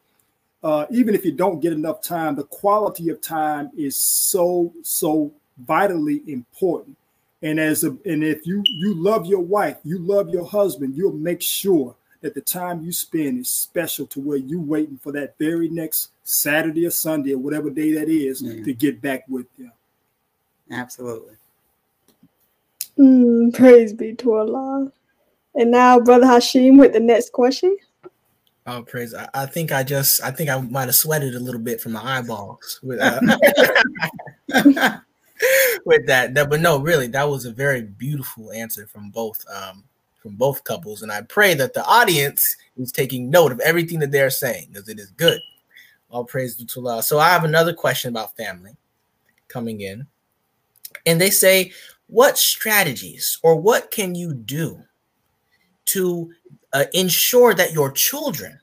uh, even if you don't get enough time, the quality of time is so so vitally important. And as a, and if you you love your wife, you love your husband, you'll make sure that the time you spend is special to where you waiting for that very next Saturday or Sunday or whatever day that is Yeah. to get back with them. Absolutely. Mm, praise be to Allah. And now, Brother Hashim, with the next question. Oh, praise! I, I think I just, I think I might have sweated a little bit from my eyeballs with, uh, with that. that. But no, really, that was a very beautiful answer from both, um, from both couples, and I pray that the audience is taking note of everything that they're saying because it is good. All praise to Allah. So I have another question about family coming in, and they say, "What strategies or what can you do to uh, ensure that your children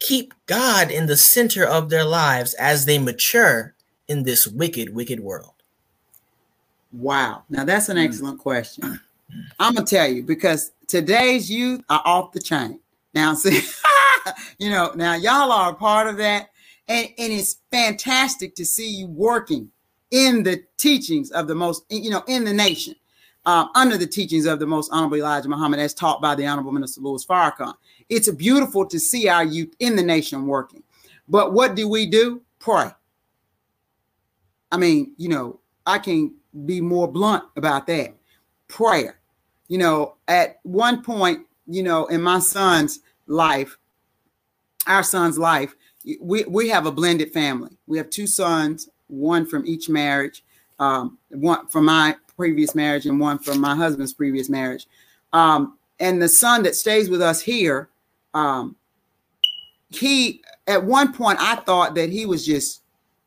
keep God in the center of their lives as they mature in this wicked, wicked world? Wow. Now that's an excellent question. I'm gonna tell you because today's youth are off the chain. Now, see, you know, now y'all are a part of that, and, and it's fantastic to see you working in the teachings of the most, you know, in the nation, um, under the teachings of the most honorable Elijah Muhammad, as taught by the honorable minister Louis Farrakhan. It's beautiful to see our youth in the nation working. But what do we do? Pray. I mean, you know, I can be more blunt about that. Prayer. You know, at one point, you know, in my son's life, our son's life, we, we have a blended family. We have two sons, one from each marriage, um, one from my previous marriage and one from my husband's previous marriage. Um, and the son that stays with us here, um, he at one point I thought that he was just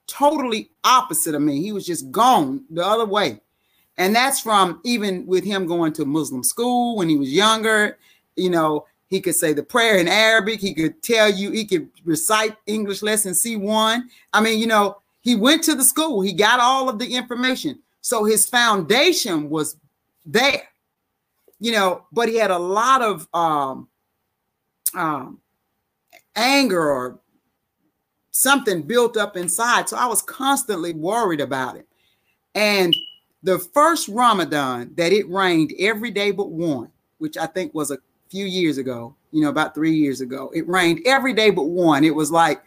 totally opposite of me. He was just gone the other way. And that's from even with him going to Muslim school when he was younger. You know, he could say the prayer in Arabic. He could tell you, he could recite English lesson C1. I mean, you know, he went to the school, he got all of the information. So his foundation was there, you know, but he had a lot of um, um, anger or something built up inside. So I was constantly worried about it. And the first Ramadan that it rained every day but one, which I think was a few years ago, you know, about three years ago, it rained every day but one. It was like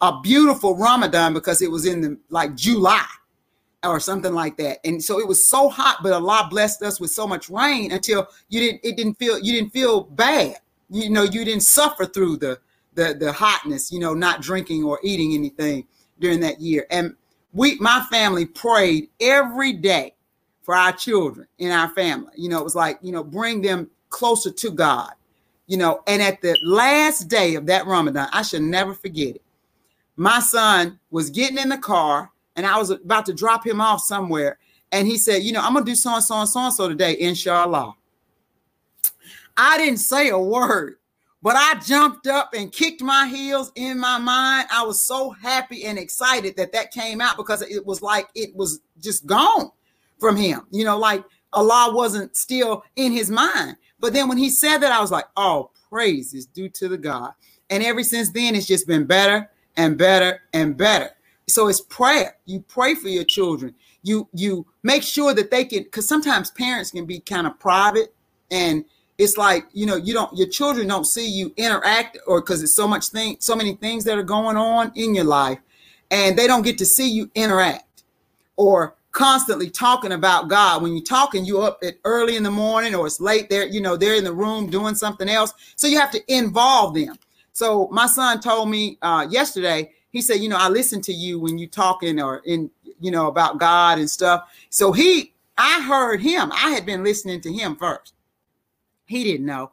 a beautiful Ramadan because it was in the like July or something like that. And so it was so hot, but Allah blessed us with so much rain until you didn't it didn't feel you didn't feel bad. You know, you didn't suffer through the the the hotness, you know, not drinking or eating anything during that year. And we my family prayed every day for our children in our family. You know, it was like, you know, bring them closer to God. You know, and at the last day of that Ramadan, I should never forget it. My son was getting in the car and I was about to drop him off somewhere. And he said, You know, I'm going to do so and so and so and so today, inshallah. I didn't say a word, but I jumped up and kicked my heels in my mind. I was so happy and excited that that came out because it was like it was just gone from him. You know, like Allah wasn't still in his mind. But then when he said that, I was like, Oh, praise is due to the God. And ever since then, it's just been better and better and better. So it's prayer. You pray for your children. You you make sure that they can because sometimes parents can be kind of private and it's like you know you don't your children don't see you interact or because it's so much thing so many things that are going on in your life and they don't get to see you interact or constantly talking about God. When you're talking you up at early in the morning or it's late there you know they're in the room doing something else. So you have to involve them. So my son told me uh, yesterday he said you know I listen to you when you talking or in you know about God and stuff. So he I heard him. I had been listening to him first. He didn't know.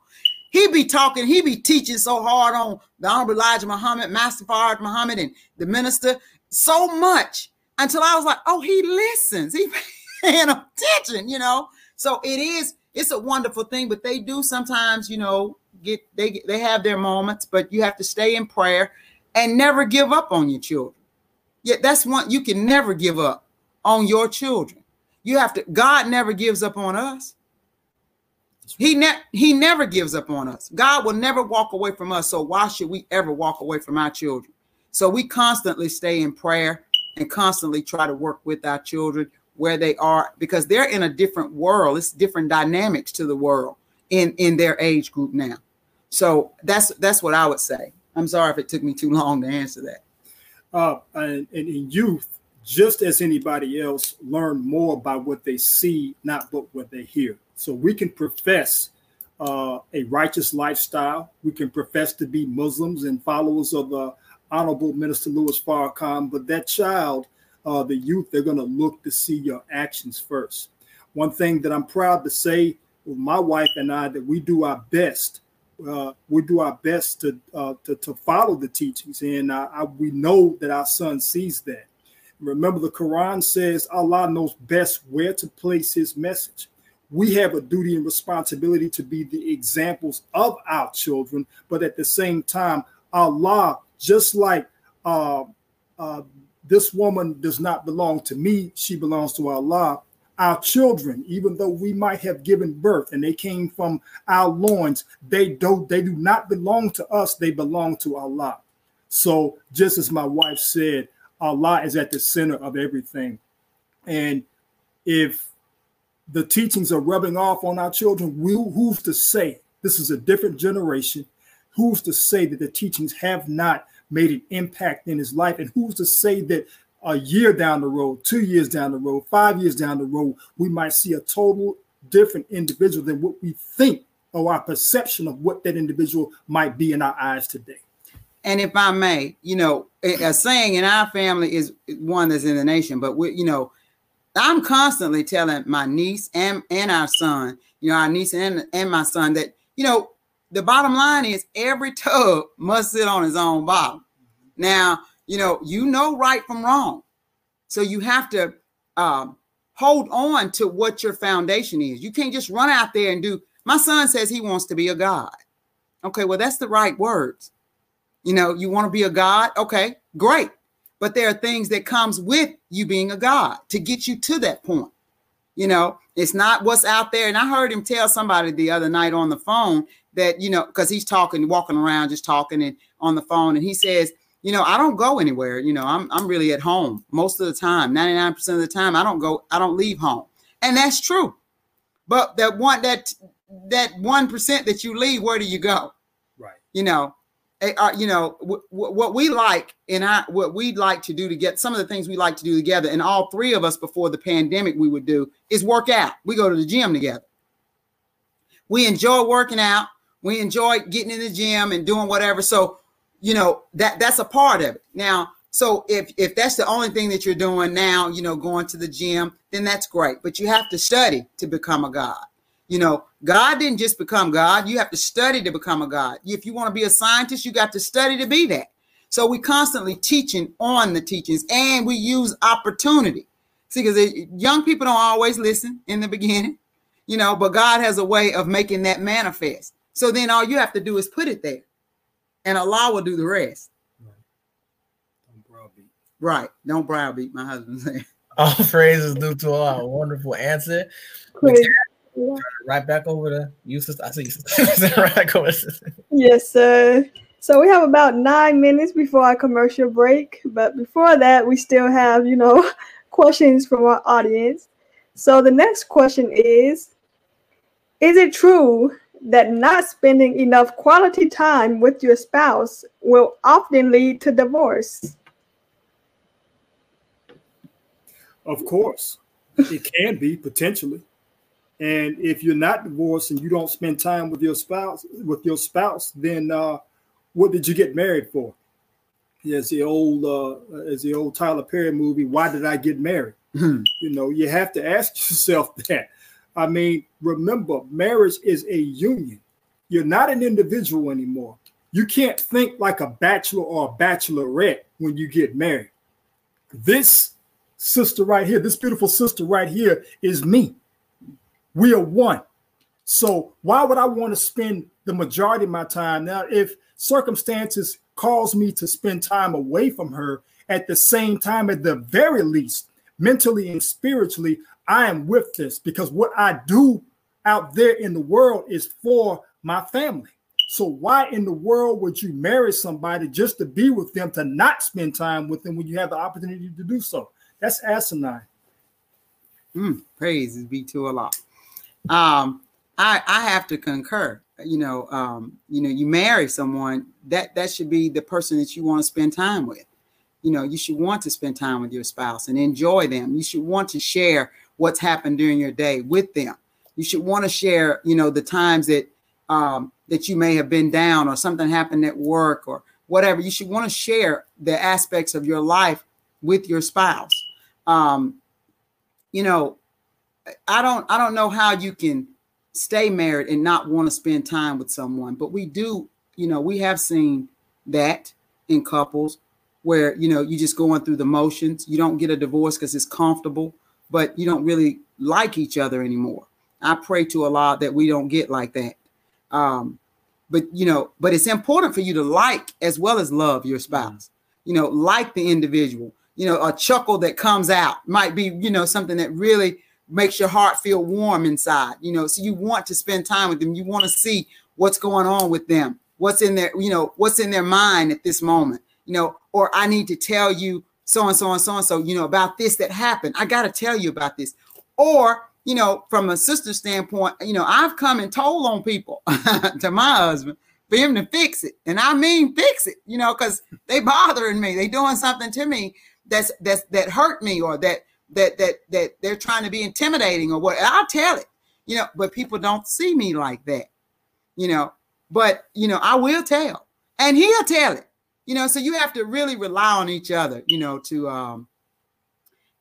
He'd be talking, He'd be teaching so hard on the Honorable Elijah Muhammad, Master Fard Muhammad, and the minister so much until I was like, oh, he listens. He paying attention, you know. So it is, it's a wonderful thing, but they do sometimes, you know, get they they have their moments, but you have to stay in prayer and never give up on your children. Yeah, that's one you can never give up on your children. You have to, God never gives up on us. He ne- he never gives up on us. God will never walk away from us. So why should we ever walk away from our children? So we constantly stay in prayer and constantly try to work with our children where they are because they're in a different world. It's different dynamics to the world in in their age group now. So that's that's what I would say. I'm sorry if it took me too long to answer that. Uh, and, and in youth, just as anybody else, learn more by what they see, not but what they hear. So we can profess uh, a righteous lifestyle. We can profess to be Muslims and followers of the Honorable Minister Louis Farrakhan, but that child, uh, the youth, they're going to look to see your actions first. One thing that I'm proud to say with my wife and I that we do our best. Uh, we do our best to, uh, to, to follow the teachings, and I, I, we know that our son sees that. Remember, the Quran says Allah knows best where to place His message we have a duty and responsibility to be the examples of our children, but at the same time, Allah, just like uh, uh, this woman does not belong to me, she belongs to Allah. Our children, even though we might have given birth and they came from our loins, they do they do not belong to us, they belong to Allah. So just as my wife said, Allah is at the center of everything. And if the teachings are rubbing off on our children, we, who's to say this is a different generation? Who's to say that the teachings have not made an impact in his life? And who's to say that a year down the road, two years down the road, five years down the road, we might see a total different individual than what we think or our perception of what that individual might be in our eyes today. And if I may, you know, a saying in our family is one that's in the nation, but we, you know, I'm constantly telling my niece and, and our son, you know, our niece and, and my son that, you know, the bottom line is every tub must sit on its own bottom. Now, you know, you know right from wrong. So you have to um, hold on to what your foundation is. You can't just run out there and do. My son says he wants to be a God. Okay, well, that's the right words. You know, you want to be a God? Okay, great but there are things that comes with you being a god to get you to that point you know it's not what's out there and i heard him tell somebody the other night on the phone that you know because he's talking walking around just talking and on the phone and he says you know i don't go anywhere you know i'm, I'm really at home most of the time 99% of the time i don't go i don't leave home. And that's true. But that one that that 1% that you leave where do you go? Right. You know uh, you know w- w- what we like and I what we'd like to do to get some of the things we like to do together and all three of us before the pandemic we would do is work out. We go to the gym together. We enjoy working out we enjoy getting in the gym and doing whatever so you know that that's a part of it now so if if that's the only thing that you're doing now you know going to the gym then that's great but you have to study to become a god you know, God didn't just become God. You have to study to become a God. If you want to be a scientist, you got to study to be that. So we constantly teaching on the teachings and we use opportunity. See, because young people don't always listen in the beginning, you know, but God has a way of making that manifest. So then all you have to do is put it there and Allah will do the rest. Right. Don't browbeat. Right. Don't browbeat, my husband saying. All phrases due to Allah. Wonderful answer. Right back over to you, sister. I see you, sister. right back over. Yes, sir. So we have about nine minutes before our commercial break, but before that, we still have, you know, questions from our audience. So the next question is Is it true that not spending enough quality time with your spouse will often lead to divorce? Of course, it can be potentially. And if you're not divorced and you don't spend time with your spouse, with your spouse, then uh, what did you get married for? As the old, uh, as the old Tyler Perry movie, "Why Did I Get Married?" Hmm. You know, you have to ask yourself that. I mean, remember, marriage is a union. You're not an individual anymore. You can't think like a bachelor or a bachelorette when you get married. This sister right here, this beautiful sister right here, is me. We are one. So why would I want to spend the majority of my time now if circumstances cause me to spend time away from her at the same time at the very least mentally and spiritually I am with this because what I do out there in the world is for my family. So why in the world would you marry somebody just to be with them to not spend time with them when you have the opportunity to do so? That's asinine. Mm, praises be to Allah. Um, I I have to concur. You know, um, you know, you marry someone that that should be the person that you want to spend time with. You know, you should want to spend time with your spouse and enjoy them. You should want to share what's happened during your day with them. You should want to share, you know, the times that um, that you may have been down or something happened at work or whatever. You should want to share the aspects of your life with your spouse. Um, you know, I don't I don't know how you can stay married and not want to spend time with someone, but we do, you know, we have seen that in couples where you know you're just going through the motions. You don't get a divorce because it's comfortable, but you don't really like each other anymore. I pray to Allah that we don't get like that. Um, but you know, but it's important for you to like as well as love your spouse. You know, like the individual. You know, a chuckle that comes out might be, you know, something that really makes your heart feel warm inside. You know, so you want to spend time with them. You want to see what's going on with them, what's in their, you know, what's in their mind at this moment. You know, or I need to tell you so and so and so and so, you know, about this that happened. I got to tell you about this. Or you know, from a sister standpoint, you know, I've come and told on people to my husband for him to fix it. And I mean fix it, you know, because they bothering me. They doing something to me that's that's that hurt me or that that that that they're trying to be intimidating or what. I'll tell it, you know, but people don't see me like that, you know. But you know, I will tell, and he'll tell it, you know. So you have to really rely on each other, you know, to um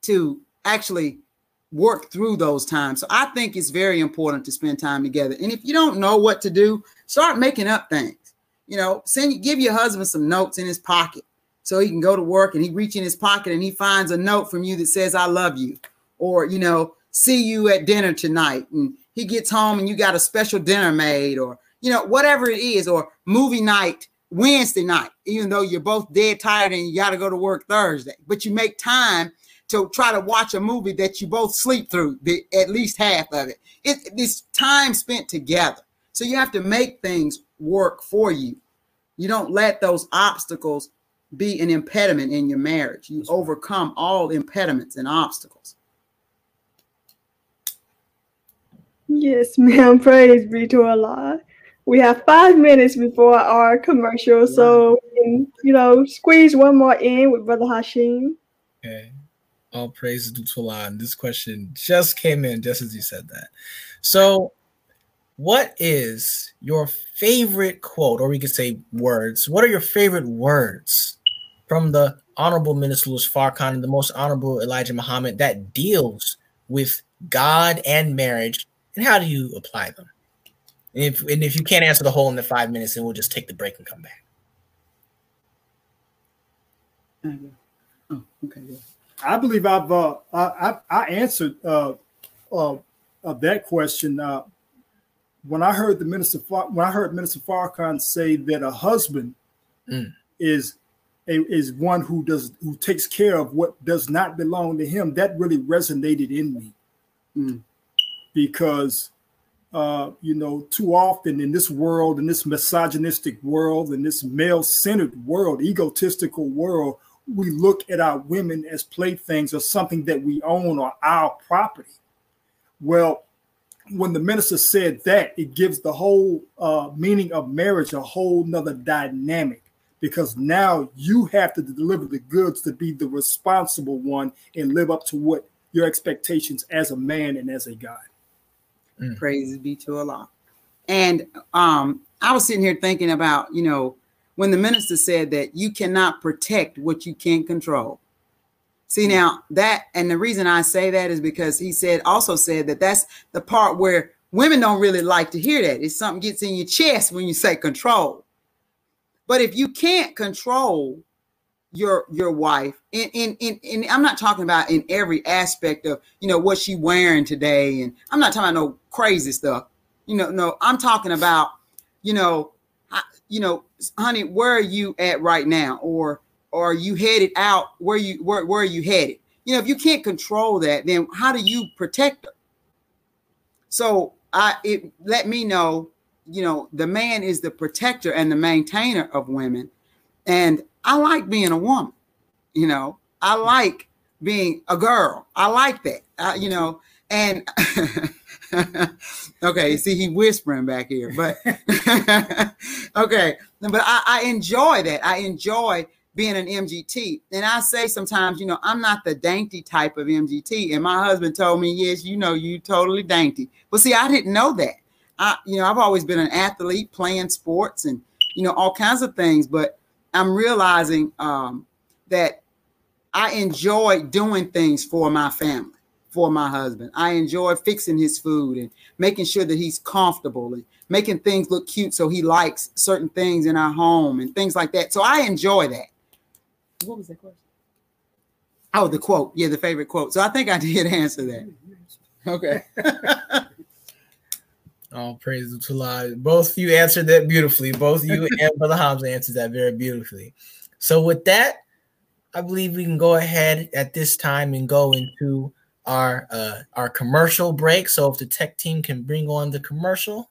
to actually work through those times. So I think it's very important to spend time together. And if you don't know what to do, start making up things. You know, send give your husband some notes in his pocket so he can go to work and he reach in his pocket and he finds a note from you that says I love you or you know, see you at dinner tonight and he gets home and you got a special dinner made or you know, whatever it is or movie night Wednesday night, even though you're both dead tired and you got to go to work Thursday, but you make time to try to watch a movie that you both sleep through the, at least half of it. it. It's time spent together. So you have to make things work for you. You don't let those obstacles be an impediment in your marriage. You overcome all impediments and obstacles. Yes, ma'am. Praise be to Allah. We have five minutes before our commercial, so can, you know, squeeze one more in with Brother Hashim. Okay. All praise due to Allah. And this question just came in just as you said that. So, what is your favorite quote, or we could say words? What are your favorite words from the Honorable Minister Louis Farrakhan and the Most Honorable Elijah Muhammad that deals with God and marriage, and how do you apply them? And if and if you can't answer the whole in the five minutes, then we'll just take the break and come back. Oh, okay. Yeah. I believe I've uh, I, I answered uh, uh, that question uh, when I heard the minister when I heard Minister Farrakhan say that a husband mm. is a, is one who does who takes care of what does not belong to him. That really resonated in me mm. because uh, you know too often in this world in this misogynistic world in this male centered world egotistical world we look at our women as playthings or something that we own or our property. Well, when the minister said that, it gives the whole uh, meaning of marriage a whole nother dynamic because now you have to deliver the goods to be the responsible one and live up to what your expectations as a man and as a God. Mm. Praise be to Allah. And um, I was sitting here thinking about, you know, when the minister said that you cannot protect what you can't control. See now that, and the reason I say that is because he said also said that that's the part where women don't really like to hear that. It's something gets in your chest when you say control. But if you can't control your your wife, in in, in I'm not talking about in every aspect of you know what she wearing today, and I'm not talking about no crazy stuff. You know, no, I'm talking about you know I, you know, honey, where are you at right now? Or, or are you headed out? Where you where, where are you headed? You know, if you can't control that, then how do you protect her? So I it let me know you know, the man is the protector and the maintainer of women. And I like being a woman, you know, I like being a girl. I like that, uh, you know, and okay, see, he whispering back here, but okay, but I, I enjoy that. I enjoy being an MGT. And I say sometimes, you know, I'm not the dainty type of MGT. And my husband told me, yes, you know, you totally dainty. But see, I didn't know that. I, you know, I've always been an athlete playing sports and, you know, all kinds of things. But I'm realizing um, that I enjoy doing things for my family, for my husband. I enjoy fixing his food and making sure that he's comfortable and making things look cute so he likes certain things in our home and things like that. So I enjoy that. What was the question? Oh, the quote. Yeah, the favorite quote. So I think I did answer that. Okay. All praise to Allah. Both of you answered that beautifully. Both you and Brother Hamza answered that very beautifully. So with that, I believe we can go ahead at this time and go into our uh, our commercial break. So if the tech team can bring on the commercial.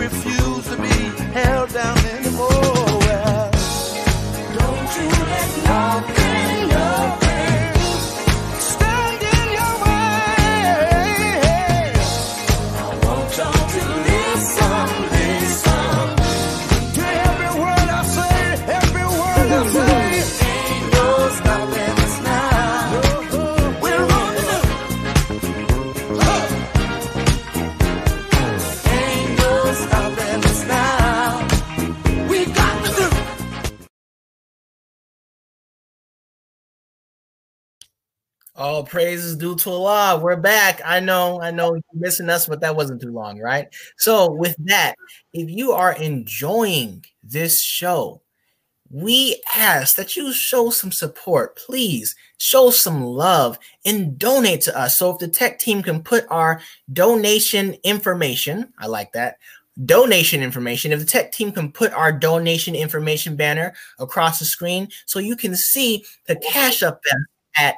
refuse to be held down anymore. Well, don't you let nothing, All praises due to Allah. We're back. I know, I know you're missing us, but that wasn't too long, right? So, with that, if you are enjoying this show, we ask that you show some support. Please show some love and donate to us. So, if the tech team can put our donation information, I like that donation information. If the tech team can put our donation information banner across the screen so you can see the cash up there at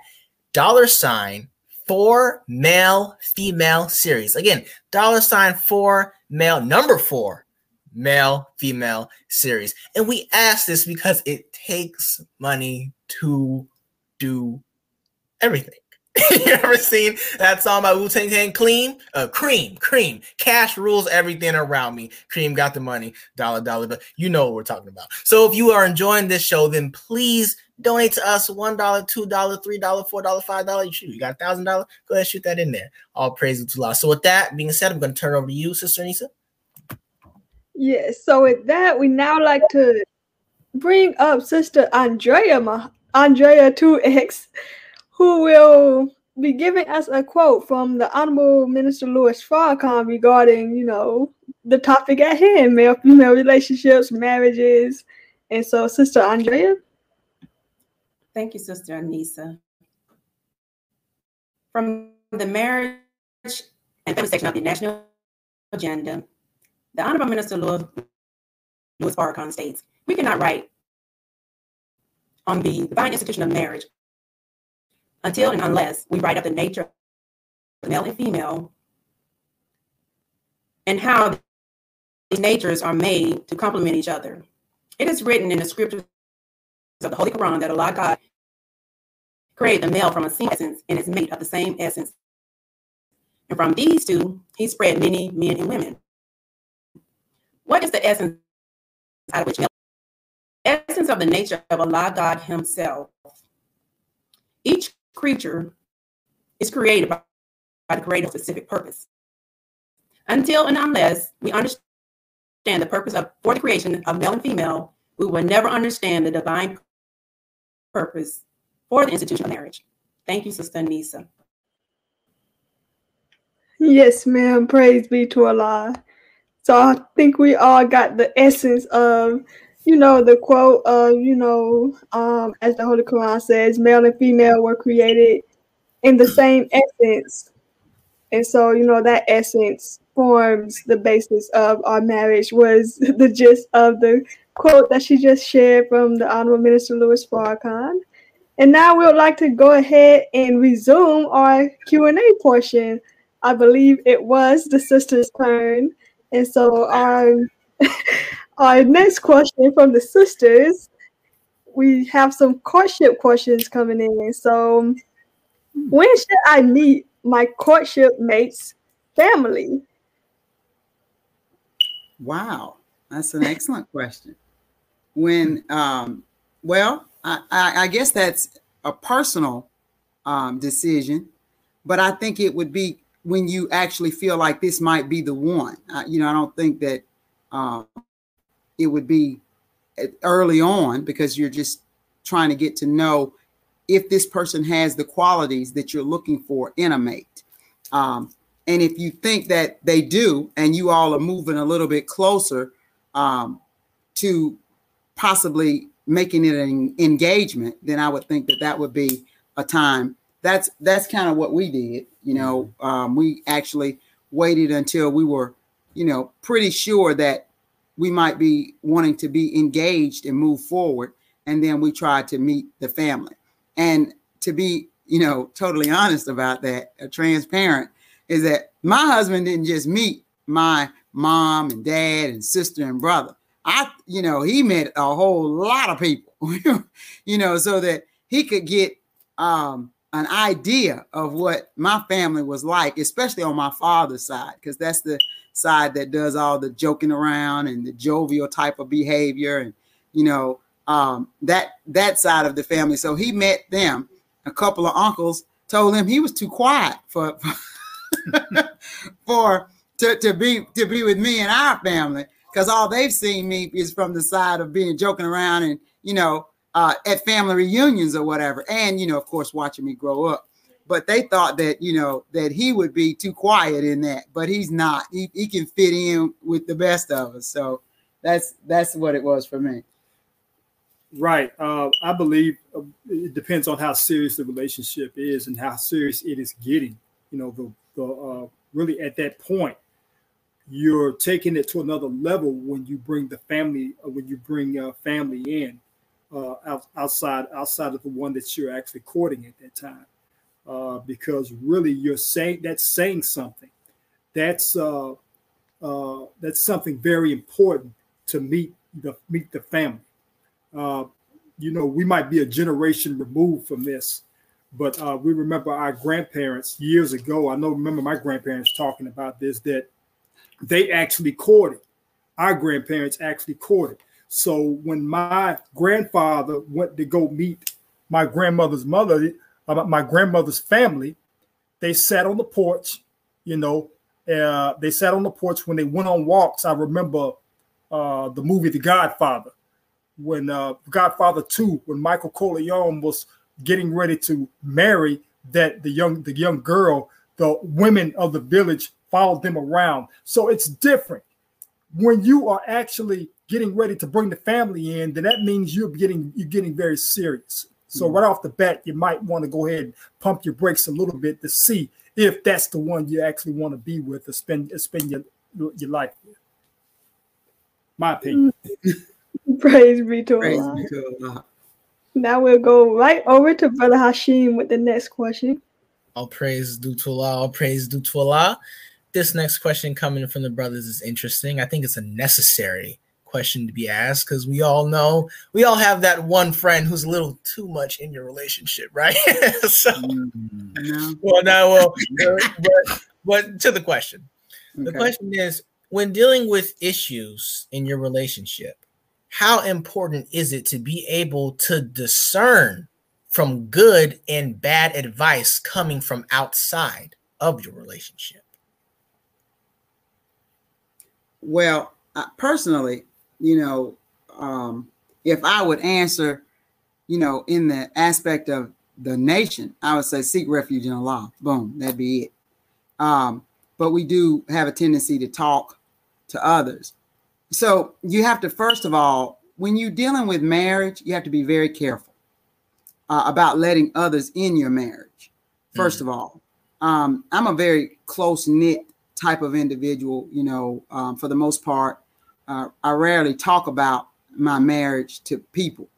dollar sign four male female series. Again, dollar sign four male number four male female series. And we ask this because it takes money to do everything. you ever seen that song by Wu Tang Clan? Clean, uh, cream, cream. Cash rules everything around me. Cream got the money, dollar, dollar. But you know what we're talking about. So if you are enjoying this show, then please donate to us one dollar, two dollar, three dollar, four dollar, five dollar. You shoot, you got a thousand dollar. Go ahead, shoot that in there. All praise to Allah. So with that being said, I'm going to turn over to you, Sister Anissa. Yes. So with that, we now like to bring up Sister Andrea, Ma- Andrea 2X, who will be giving us a quote from the Honorable Minister Louis Farrakhan regarding, you know, the topic at hand, male-female relationships, marriages. And so, Sister Andrea. Thank you, Sister Anissa. From the marriage and family section of the national agenda, the Honorable Minister Louis, Louis Farrakhan states, we cannot write on the divine institution of marriage until and unless we write up the nature of male and female and how these natures are made to complement each other. It is written in the scriptures of the Holy Quran that Allah God created the male from a single essence and is made of the same essence. And from these two, he spread many men and women. What is the essence out of which male? Essence of the nature of Allah God Himself. Each creature is created by, by the creator specific purpose. Until and unless we understand the purpose of for the creation of male and female, we will never understand the divine purpose for the institution of marriage. Thank you, Sister Nisa. Yes, ma'am. Praise be to Allah. So I think we all got the essence of, you know, the quote of, you know, um, as the Holy Quran says, male and female were created in the same essence. And so, you know, that essence forms the basis of our marriage was the gist of the quote that she just shared from the Honorable Minister Louis Farrakhan. And now we would like to go ahead and resume our Q&A portion. I believe it was the sister's turn. And so our, our next question from the sisters, we have some courtship questions coming in. So when should I meet my courtship mate's family? Wow, that's an excellent question. When, um, well, I, I, I guess that's a personal um, decision, but I think it would be when you actually feel like this might be the one. Uh, you know, I don't think that um, it would be early on because you're just trying to get to know if this person has the qualities that you're looking for in a mate. Um, and if you think that they do, and you all are moving a little bit closer um, to possibly making it an engagement, then I would think that that would be a time. That's that's kind of what we did. You know, mm-hmm. um, we actually waited until we were, you know, pretty sure that we might be wanting to be engaged and move forward, and then we try to meet the family. And to be, you know, totally honest about that, uh, transparent, is that my husband didn't just meet my mom and dad and sister and brother. I, you know, he met a whole lot of people, you know, so that he could get um, an idea of what my family was like, especially on my father's side, because that's the side that does all the joking around and the jovial type of behavior, and you know, um, that that side of the family. So he met them. A couple of uncles told him he was too quiet for for to, to be to be with me and our family because all they've seen me is from the side of being joking around and you know uh, at family reunions or whatever, and you know, of course, watching me grow up. But they thought that you know that he would be too quiet in that, but he's not. He, he can fit in with the best of us. So that's that's what it was for me. Right. Uh, I believe uh, it depends on how serious the relationship is and how serious it is getting. You know, the the uh, really at that point you're taking it to another level when you bring the family uh, when you bring uh, family in uh, out, outside outside of the one that you're actually courting at that time uh, because really you're saying that's saying something that's uh, uh, that's something very important to meet the meet the family you know we might be a generation removed from this but we remember our grandparents years ago i know remember my grandparents talking about this that they actually courted. Our grandparents actually courted. So when my grandfather went to go meet my grandmother's mother, uh, my grandmother's family, they sat on the porch. You know, uh, they sat on the porch when they went on walks. I remember uh, the movie The Godfather, when uh, Godfather Two, when Michael Corleone was getting ready to marry that the young the young girl, the women of the village followed them around. So it's different. When you are actually getting ready to bring the family in, then that means you're getting you're getting very serious. So right off the bat, you might want to go ahead and pump your brakes a little bit to see if that's the one you actually want to be with or spend spend your your life with. My opinion. Mm. Praise be to Allah. Be to Allah. Now we'll go right over to Brother Hashim with the next question. All praise is due to Allah. All praise is due to Allah. This next question coming from the brothers is interesting. I think it's a necessary question to be asked because we all know we all have that one friend who's a little too much in your relationship, right? so, Mm-hmm. well, now, well, but, but to the question, the question is: when dealing with issues in your relationship, how important is it to be able to discern from good and bad advice coming from outside of your relationship? Well, personally, you know, um, if I would answer, you know, in the aspect of the nation, I would say seek refuge in Allah. Boom, that'd be it. Um, but we do have a tendency to talk to others. So you have to, first of all, when you're dealing with marriage, you have to be very careful uh, about letting others in your marriage. 1st of all, um, I'm a very close knit type of individual. You know, um, for the most part, uh, I rarely talk about my marriage to people.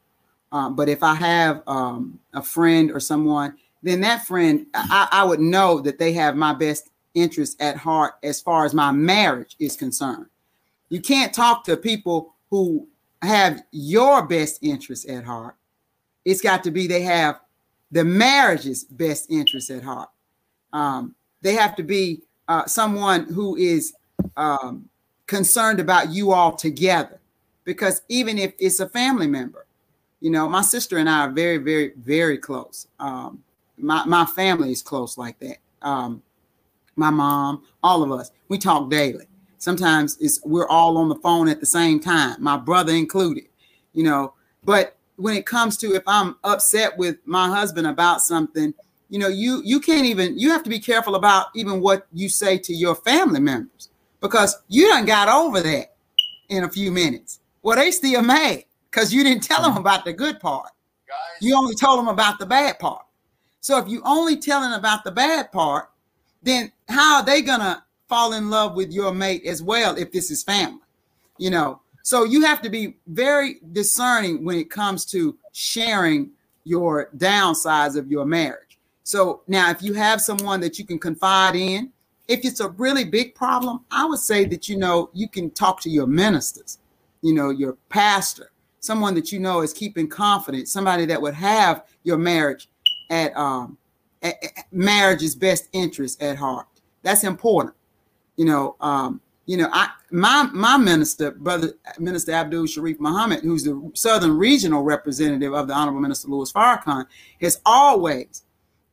Um, but if I have um, a friend or someone, then that friend, I, I would know that they have my best interest at heart as far as my marriage is concerned. You can't talk to people who have your best interest at heart. It's got to be they have the marriage's best interest at heart. Um, they have to be uh, someone who is um, concerned about you all together. Because even if it's a family member, you know, my sister and I are very, very, very close. Um, my, my family is close like that. Um, my mom, all of us, we talk daily. Sometimes it's we're all on the phone at the same time, my brother included, you know. But when it comes to if I'm upset with my husband about something, you know, you you can't even you have to be careful about even what you say to your family members because you done got over that in a few minutes. Well, they still mad because you didn't tell them mm-hmm. about the good part. You only told them about the bad part. So if you only telling about the bad part, then how are they gonna fall in love with your mate as well if this is family? You know, so you have to be very discerning when it comes to sharing your downsides of your marriage. So now, if you have someone that you can confide in, if it's a really big problem, I would say that you know you can talk to your ministers, you know, your pastor, someone that you know is keeping confidence, somebody that would have your marriage at um at, at marriage's best interest at heart. That's important. You know, um, you know, I my my minister, brother Minister Abdul Sharif Muhammad, who's the Southern Regional Representative of the Honorable Minister Louis Farrakhan, has always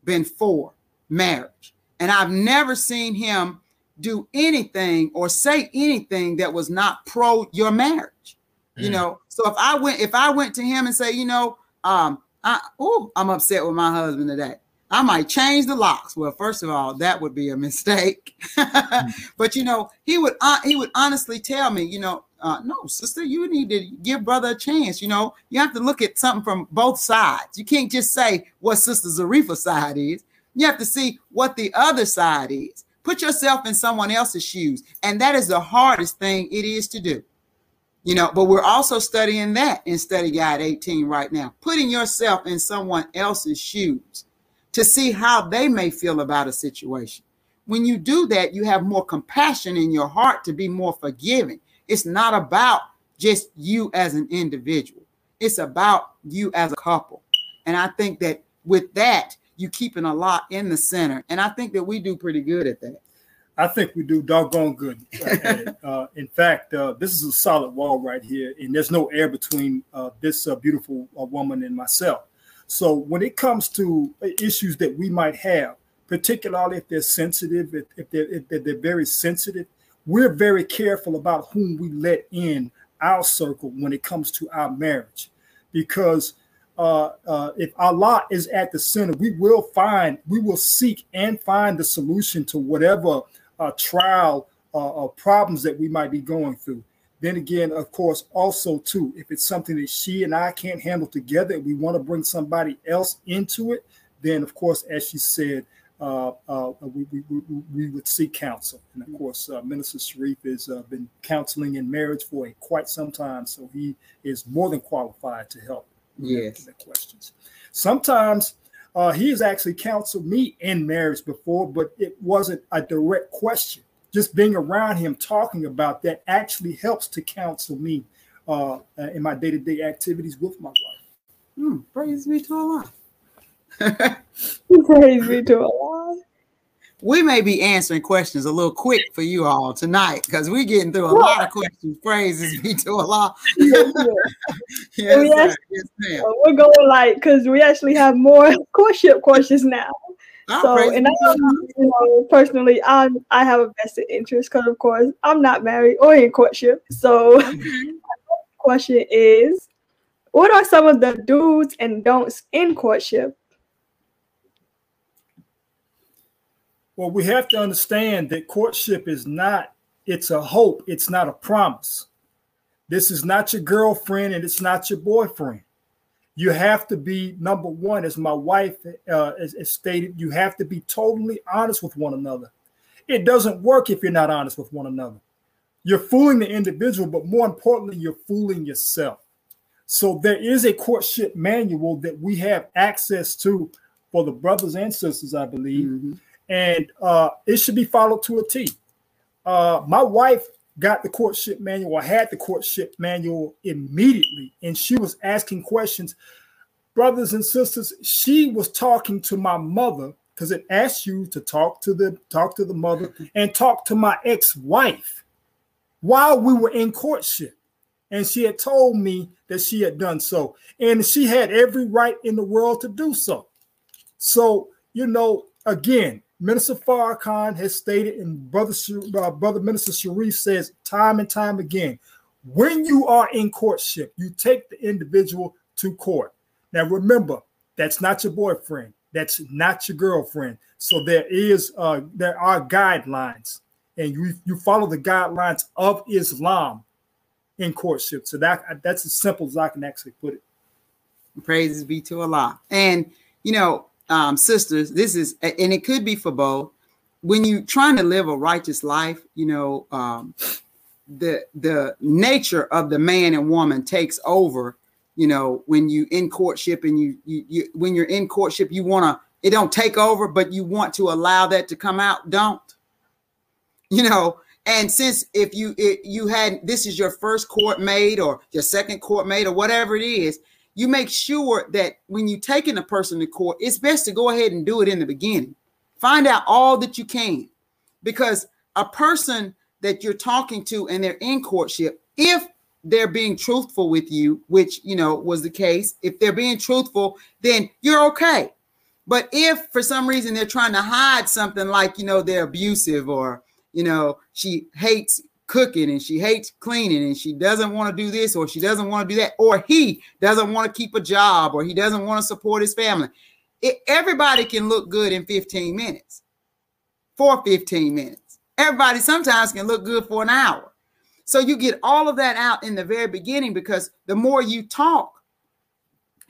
been for marriage. And I've never seen him do anything or say anything that was not pro your marriage. You Mm. know, so if I went if I went to him and say, you know, um, I oh, I'm upset with my husband today. I might change the locks. Well, first of all, that would be a mistake. but you know, he would uh, he would honestly tell me, you know, uh, no, sister, you need to give brother a chance. You know, you have to look at something from both sides. You can't just say what Sister Zarifa's side is. You have to see what the other side is. Put yourself in someone else's shoes, and that is the hardest thing it is to do. You know, but we're also studying that in Study Guide 18 right now, putting yourself in someone else's shoes to see how they may feel about a situation. When you do that, you have more compassion in your heart to be more forgiving. It's not about just you as an individual, it's about you as a couple. And I think that with that, you keeping a lot in the center. And I think that we do pretty good at that. I think we do doggone good. uh, in fact, uh, this is a solid wall right here, and there's no air between uh, this uh, beautiful uh, woman and myself. So when it comes to uh, issues that we might have, particularly if they're sensitive, if, if, they're, if they're very sensitive, we're very careful about whom we let in our circle when it comes to our marriage, because uh, uh, if Allah is at the center, we will find, we will seek and find the solution to whatever uh, trial uh, or problems that we might be going through. Then again, of course, also too, if it's something that she and I can't handle together, we want to bring somebody else into it, then of course, as she said, uh, uh, we, we, we, we would seek counsel. And of course, uh, Minister Sharif has uh, been counseling in marriage for a, quite some time, so he is more than qualified to help Yes. Questions. Sometimes uh, he has actually counseled me in marriage before, but it wasn't a direct question. Just being around him talking about that actually helps to counsel me uh, in my day to day activities with my wife. Mm, praise be to Allah. praise be to Allah. We may be answering questions a little quick for you all tonight because we're getting through a lot of questions. Praises be to Allah. yes, yes, we actually, yes, we're going like because we actually have more courtship questions now. Oh, so, and I, you know, personally, I I have a vested interest because, of course, I'm not married or in courtship. So, mm-hmm. question is, what are some of the do's and don'ts in courtship? Well, we have to understand that courtship is not, it's a hope, it's not a promise. This is not your girlfriend and it's not your boyfriend. You have to be, number one, as my wife uh, has stated, you have to be totally honest with one another. It doesn't work if you're not honest with one another. You're fooling the individual, but more importantly, you're fooling yourself. So there is a courtship manual that we have access to for the brothers and sisters, I believe. Mm-hmm and uh, it should be followed to a T. Uh, my wife got the courtship manual, had the courtship manual immediately, and she was asking questions. Brothers and sisters, she was talking to my mother because it asked you to talk to the talk to the mother and talk to my ex-wife while we were in courtship. And she had told me that she had done so. And she had every right in the world to do so. So, you know, again, Minister Farrakhan has stated, and Brother uh, Brother Minister Sharif says time and time again, when you are in courtship, you take the individual to court. Now remember, that's not your boyfriend. That's not your girlfriend. So there is uh, there are guidelines, and you you follow the guidelines of Islam in courtship. So that that's as simple as I can actually put it. Praises be to Allah. And you know, um, sisters, this is, and it could be for both. When you're trying to live a righteous life, you know, um, the the nature of the man and woman takes over. You know, when you in courtship and you you, you when you're in courtship, you want to it don't take over, but you want to allow that to come out. Don't you know? And since if you it, you had this is your first court made or your second court made or whatever it is, you make sure that when you're taking a person to court, it's best to go ahead and do it in the beginning. Find out all that you can because a person that you're talking to and they're in courtship, if they're being truthful with you, which you know was the case, if they're being truthful, then you're okay. But if for some reason they're trying to hide something like, you know, they're abusive or, you know, she hates cooking and she hates cleaning and she doesn't want to do this or she doesn't want to do that or he doesn't want to keep a job or he doesn't want to support his family. It, everybody can look good in 15 minutes for 15 minutes. Everybody sometimes can look good for an hour. So you get all of that out in the very beginning because the more you talk,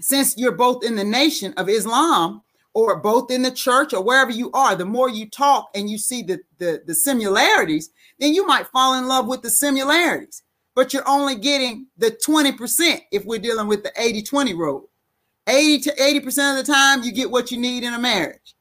since you're both in the nation of Islam, or both in the church or wherever you are, the more you talk and you see the, the, the similarities, then you might fall in love with the similarities. But you're only getting the 20% if we're dealing with the 80 20 rule. 80 to 80% of the time, you get what you need in a marriage,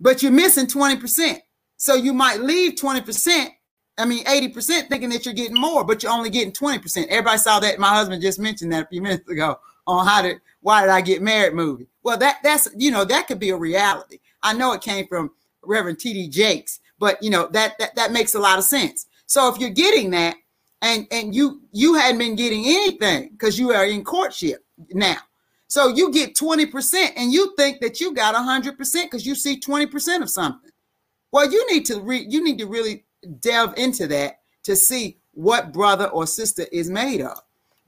but you're missing 20%. So you might leave 20%, I mean, 80% thinking that you're getting more, but you're only getting 20%. Everybody saw that. My husband just mentioned that a few minutes ago on how to why did I get married movie. Well, that that's you know that could be a reality. I know it came from Reverend T.D. Jakes, but you know that that that makes a lot of sense. So if you're getting that, and and you you hadn't been getting anything because you are in courtship now, so you get twenty percent, and you think that you got hundred percent because you see twenty percent of something. Well, you need to re- you need to really delve into that to see what brother or sister is made of.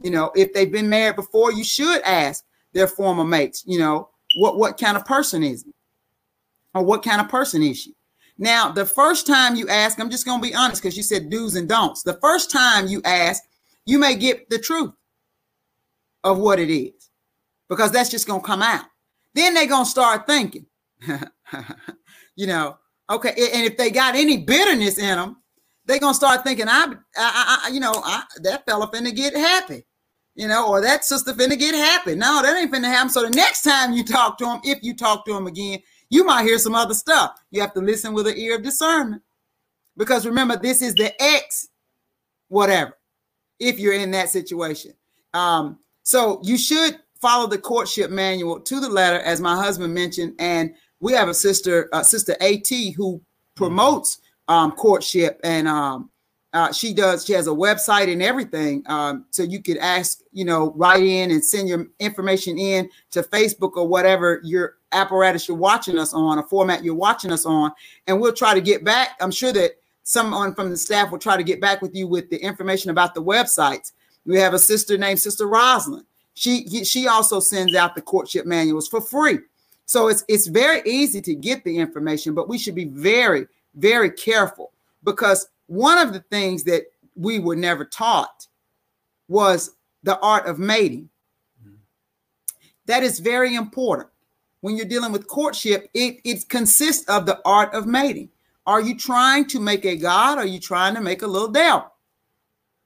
You know, if they've been married before, you should ask their former mates, you know, what, what kind of person is he? Or what kind of person is she? Now, the first time you ask, I'm just going to be honest because you said do's and don'ts. The first time you ask, you may get the truth of what it is because that's just going to come out. Then they're going to start thinking, you know, okay. And if they got any bitterness in them, they're going to start thinking, I, I, I you know, I, that fella finna get happy you know, or that sister finna get happy. No, that ain't finna happen. So the next time you talk to him, if you talk to him again, you might hear some other stuff. You have to listen with an ear of discernment. Because remember, this is the ex, whatever, if you're in that situation. Um, so you should follow the courtship manual to the letter, as my husband mentioned. And we have a sister, uh, sister AT, who promotes um, courtship and um, uh, she does she has a website and everything um, so you could ask you know write in and send your information in to facebook or whatever your apparatus you're watching us on a format you're watching us on and we'll try to get back i'm sure that someone from the staff will try to get back with you with the information about the websites. We have a sister named sister rosalind she she also sends out the courtship manuals for free. So it's it's very easy to get the information but we should be very very careful because one of the things that we were never taught was the art of mating. Mm-hmm. That is very important. When you're dealing with courtship, it, it consists of the art of mating. Are you trying to make a God? Or are you trying to make a little devil?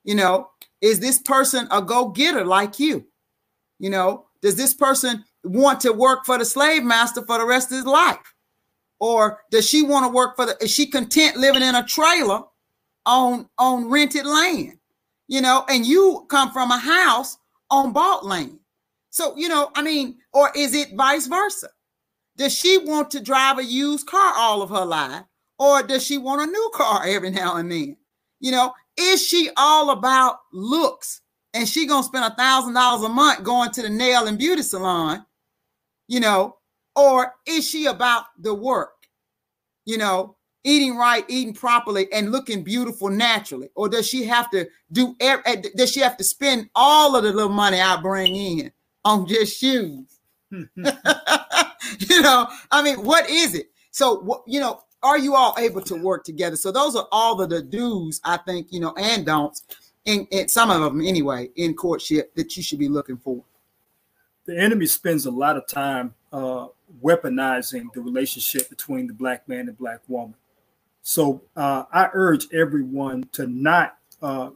You know, is this person a go-getter like you? You know, does this person want to work for the slave master for the rest of his life? Or does she want to work for the is she content living in a trailer on on rented land, you know, and you come from a house on bought land. So, you know, I mean, or is it vice versa? Does she want to drive a used car all of her life? Or does she want a new car every now and then? You know, is she all about looks and she gonna spend a thousand dollars a month going to the nail and beauty salon, you know, or is she about the work? You know, eating right, eating properly, and looking beautiful naturally? Or does she have to do eh, does she have to spend all of the little money I bring in on just shoes? you know, I mean, what is it? So, you know, are you all able to work together? So those are all of the do's, I think, you know, and don'ts, in, in some of them anyway, in courtship that you should be looking for. The enemy spends a lot of time uh, weaponizing the relationship between the black man and black woman. So uh, I urge everyone to not uh,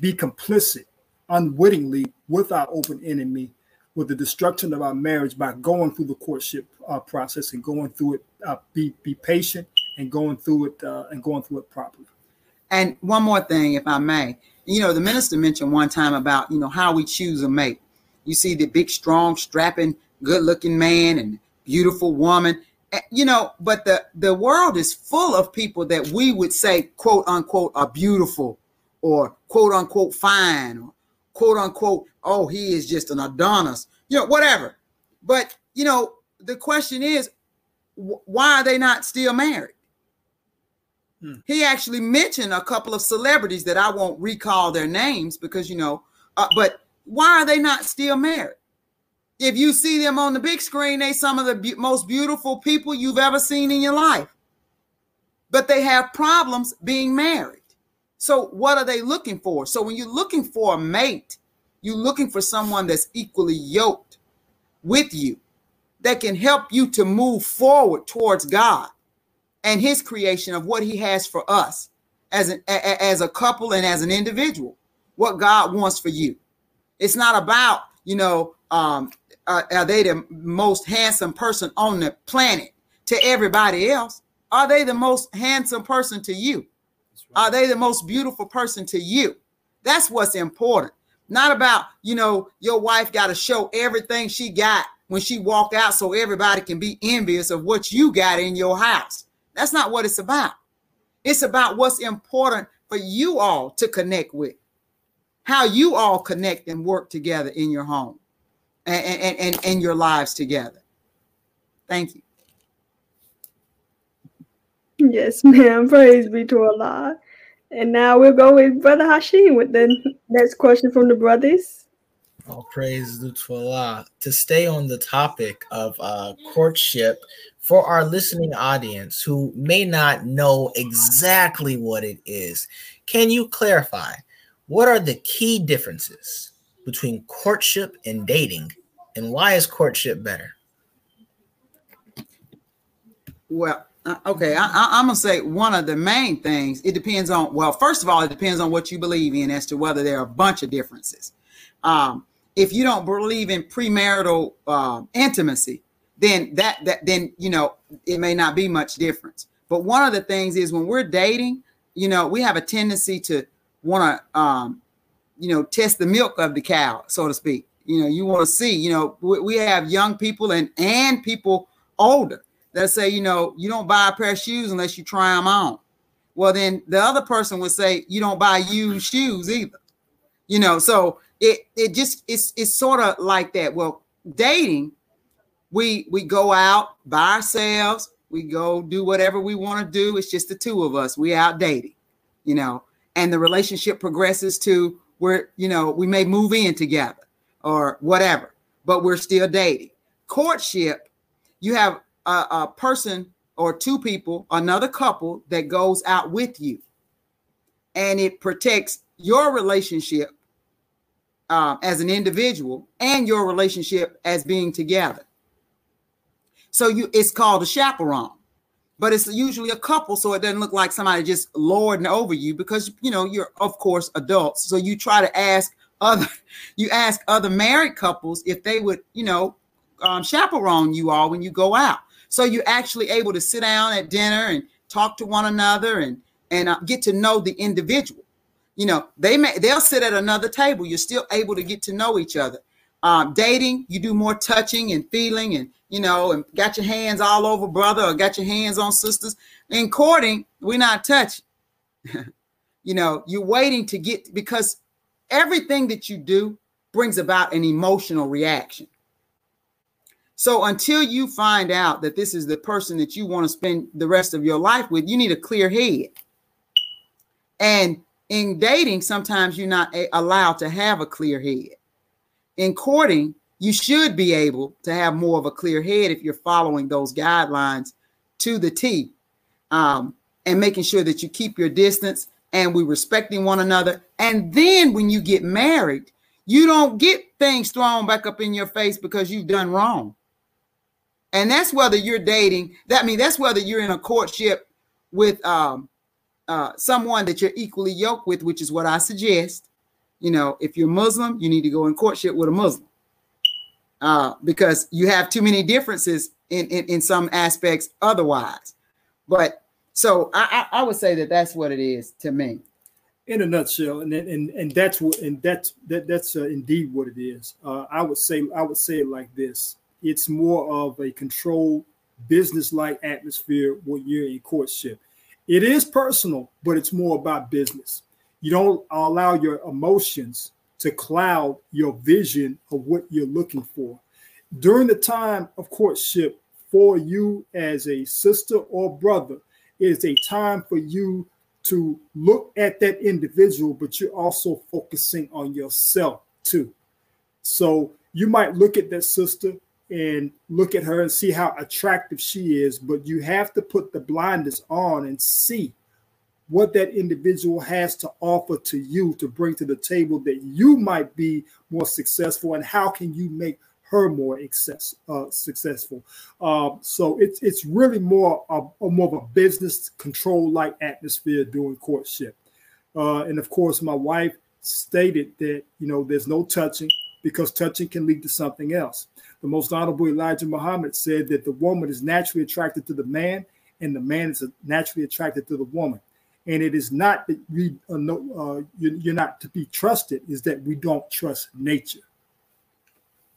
be complicit unwittingly with our open enemy, with the destruction of our marriage by going through the courtship uh, process and going through it. Uh, be be patient and going through it uh, and going through it properly. And one more thing, if I may, you know, the minister mentioned one time about you know how we choose a mate. You see the big, strong, strapping, good-looking man and beautiful woman you know, but the the world is full of people that we would say quote unquote are beautiful or quote unquote fine or quote unquote oh he is just an Adonis, you know, whatever. But you know, the question is, why are they not still married? Hmm. He actually mentioned a couple of celebrities that I won't recall their names because you know, uh, but why are they not still married? If you see them on the big screen, they some of the be- most beautiful people you've ever seen in your life. But they have problems being married. So what are they looking for? So when you're looking for a mate, you're looking for someone that's equally yoked with you that can help you to move forward towards God and his creation of what he has for us as an as a couple and as an individual what God wants for you. It's not about, you know, um, uh, are they the most handsome person on the planet to everybody else? Are they the most handsome person to you? Right. Are they the most beautiful person to you? That's what's important. Not about, you know, your wife got to show everything she got when she walk out so everybody can be envious of what you got in your house. That's not what it's about. It's about what's important for you all to connect with. How you all connect and work together in your home and, and, and, and your lives together. Thank you. Yes, ma'am. Praise be to Allah. And now we'll go with Brother Hashim with the next question from the brothers. All praise to Allah. To stay on the topic of uh, courtship, for our listening audience who may not know exactly what it is, can you clarify what are the key differences between courtship and dating, and why is courtship better? Well, uh, okay, I, am gonna say one of the main things. It depends on well, first of all, it depends on what you believe in as to whether there are a bunch of differences. Um, if you don't believe in premarital uh, intimacy, then that that then you know it may not be much difference. But one of the things is when we're dating, you know, we have a tendency to want to, um, you know, test the milk of the cow, so to speak. You know, you want to see. You know, we, we have young people and and people older that say, you know, you don't buy a pair of shoes unless you try them on. Well, then the other person would say, you don't buy used shoes either. You know, so it it just it's it's sort of like that. Well, dating, we we go out by ourselves, we go do whatever we want to do. It's just the two of us. We out dating, you know, and the relationship progresses to where you know we may move in together or whatever, but we're still dating. Courtship, you have a, a person or two people, another couple that goes out with you, and it protects your relationship um, as an individual and your relationship as being together. So you it's called a chaperone, but it's usually a couple, so it doesn't look like somebody just lording over you because you know you're of course adults. So you try to ask other you ask other married couples if they would you know um, chaperone you all when you go out. So you're actually able to sit down at dinner and talk to one another and and uh, get to know the individual you know they may they'll sit at another table you're still able to get to know each other um, dating you do more touching and feeling and you know and got your hands all over brother or got your hands on sisters. In courting we're not touching. You know you're waiting to get because everything that you do brings about an emotional reaction. So until you find out that this is the person that you want to spend the rest of your life with you need a clear head. And in dating, sometimes you're not allowed to have a clear head. In courting, you should be able to have more of a clear head if you're following those guidelines to the T um, and making sure that you keep your distance and we respecting one another. And then when you get married, you don't get things thrown back up in your face because you've done wrong. And that's whether you're dating. That I mean, that's whether you're in a courtship with um, uh, someone that you're equally yoked with, which is what I suggest. You know, if you're Muslim, you need to go in courtship with a Muslim uh, because you have too many differences in, in, in some aspects otherwise. But so I, I, I would say that that's what it is to me. In a nutshell, and and and that's what and that's that that's uh, indeed what it is. Uh, I would say I would say it like this: it's more of a controlled business-like atmosphere when you're in courtship. It is personal, but it's more about business. You don't allow your emotions to cloud your vision of what you're looking for. During the time of courtship, for you as a sister or brother, it is a time for you to look at that individual, but you're also focusing on yourself too. So you might look at that sister and look at her and see how attractive she is, but you have to put the blinders on and see what that individual has to offer to you to bring to the table that you might be more successful and how can you make her more excess, uh, successful. Uh, so it's it's really more of, more of a business control like atmosphere during courtship. Uh, and of course, my wife stated that you know there's no touching because touching can lead to something else. The most honorable Elijah Muhammad said that the woman is naturally attracted to the man, and the man is naturally attracted to the woman. And it is not that we uh, uh, you're not to be trusted; is that we don't trust nature.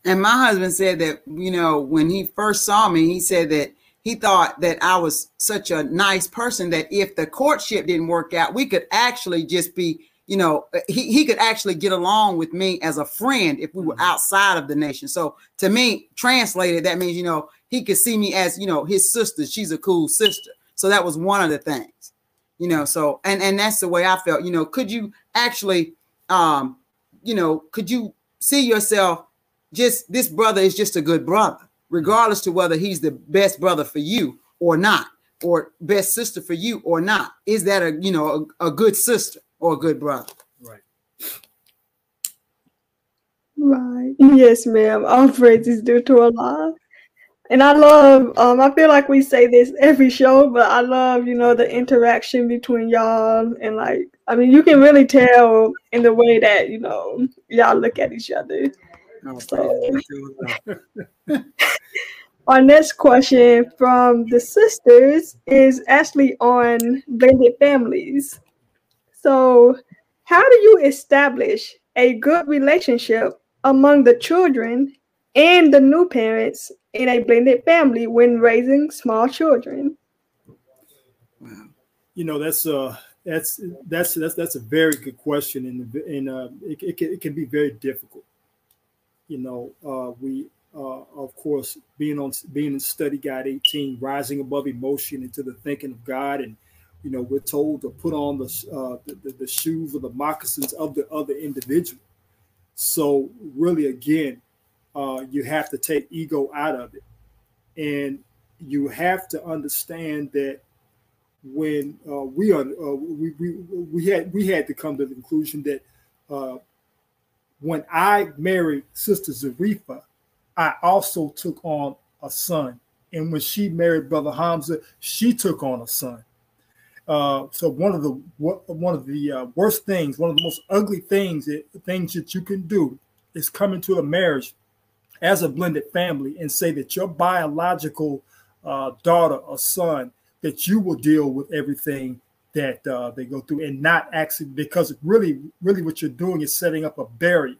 And my husband said that you know when he first saw me, he said that he thought that I was such a nice person that if the courtship didn't work out, we could actually just be you know, uh, he, he could actually get along with me as a friend if we were mm-hmm. outside of the nation. So to me, translated, that means, you know, he could see me as, you know, his sister. She's a cool sister. So that was one of the things, you know, so, and, and that's the way I felt, you know, could you actually, um, you know, could you see yourself just, this brother is just a good brother, regardless to whether he's the best brother for you or not, or best sister for you or not. Is that a, you know, a, a good sister? or a good brother. Right. Right. Yes, ma'am. All praise is due to Allah. And I love, um, I feel like we say this every show, but I love, you know, the interaction between y'all. And like, I mean, you can really tell in the way that, you know, y'all look at each other. So- praise be to Allah. Our next question from the sisters is actually on blended families. So, how do you establish a good relationship among the children and the new parents in a blended family when raising small children? Wow. You know, that's uh that's that's that's that's a very good question, and and uh, it, it, can, it can be very difficult. You know, uh, we uh, of course being on being in study guide 18, rising above emotion into the thinking of God, and you know we're told to put on the uh, the, the, the shoes or the moccasins of the other individual. So really, again, uh, you have to take ego out of it, and you have to understand that when uh, we are uh, we, we we had we had to come to the conclusion that uh, when I married Sister Zarifa, I also took on a son, and when she married Brother Hamza, she took on a son. Uh, so one of the one of the uh, worst things, one of the most ugly things that things that you can do is come into a marriage as a blended family and say that your biological uh, daughter or son that you will deal with everything that uh, they go through and not actually because really really what you're doing is setting up a barrier.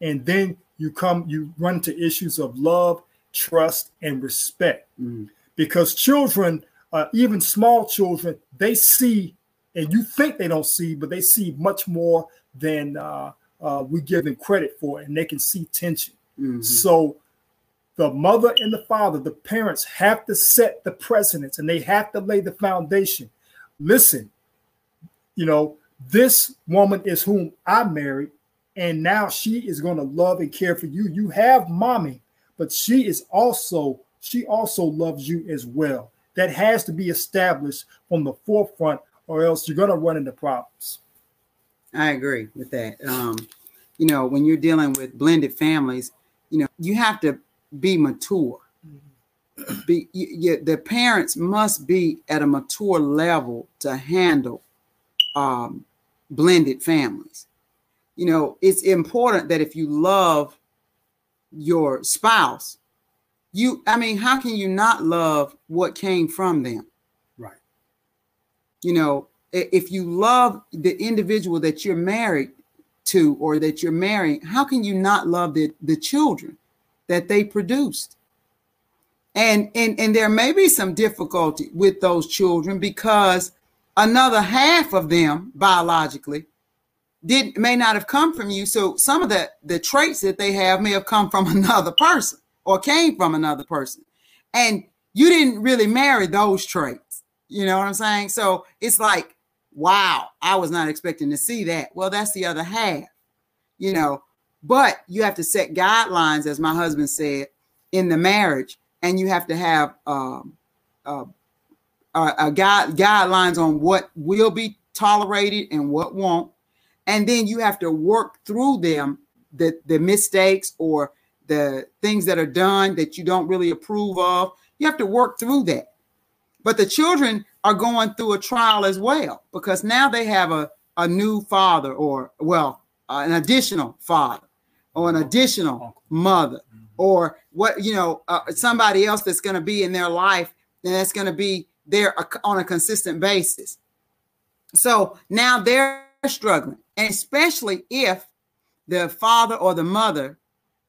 And then you come you run into issues of love trust and respect. Mm. because children uh, even small children they see and you think they don't see but they see much more than uh, uh, we give them credit for and they can see tension Mhm. so the mother and the father, the parents have to set the precedents and they have to lay the foundation. Listen, you know, this woman is whom I married, and now she is going to love and care for you. You have mommy, but she is also, she also loves you as well. That has to be established from the forefront, or else you're going to run into problems. I agree with that. Um, you know, when you're dealing with blended families, you know, you have to be mature. Be you, you, the parents must be at a mature level to handle um, blended families. You know, it's important that if you love your spouse, you, I mean, how can you not love what came from them? Right. you know if you love the individual that you're married to or that you're marrying how can you not love the the children that they produced? And and and there may be some difficulty with those children because another half of them biologically did may not have come from you. So some of the the traits that they have may have come from another person or came from another person. And you didn't really marry those traits. You know what i'm saying? So it's like wow i was not expecting to see that. Well that's the other half you know. But you have to set guidelines as my husband said in the marriage and you have to have um, uh, a guide guidelines on what will be tolerated and what won't. And then you have to work through them the the mistakes or the things that are done that you don't really approve of. You have to work through that. But the children are going through a trial as well because now they have a, a new father or well uh, an additional father or an additional mother or what you know uh, somebody else that's going to be in their life and that's going to be there on a consistent basis. So now they're struggling and especially if the father or the mother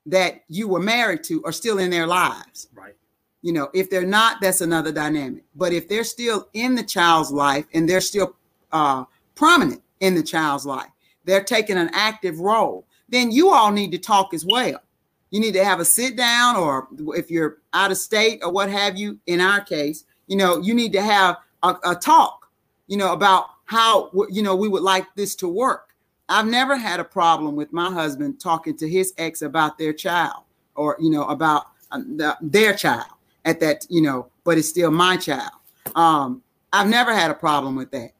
that you were married to are still in their lives. Right. You know if they're not that's another dynamic. But if they're still in the child's life and they're still uh, prominent in the child's life they're taking an active role then you all need to talk as well. You need to have a sit down or if you're out of state or what have you in our case you know you need to have a, a talk you know about how you know we would like this to work. I've never had a problem with my husband talking to his ex about their child or you know about the, their child at that you know but it's still my child um i've never had a problem with that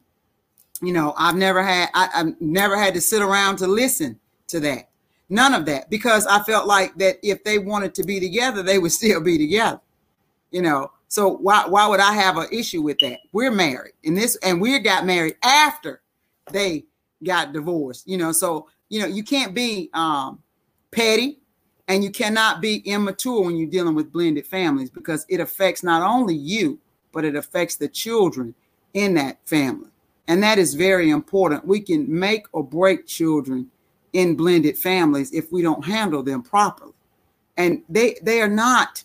you know i've never had I, i've never had to sit around to listen to that None of that because I felt like that if they wanted to be together, they would still be together. You know, so why why would I have an issue with that? We're married, and this and we got married after they got divorced. You know, so you know you can't be um, petty and you cannot be immature when you're dealing with blended families because it affects not only you but it affects the children in that family. And that is very important. We can make or break children in blended families if we don't handle them properly. And they they are not,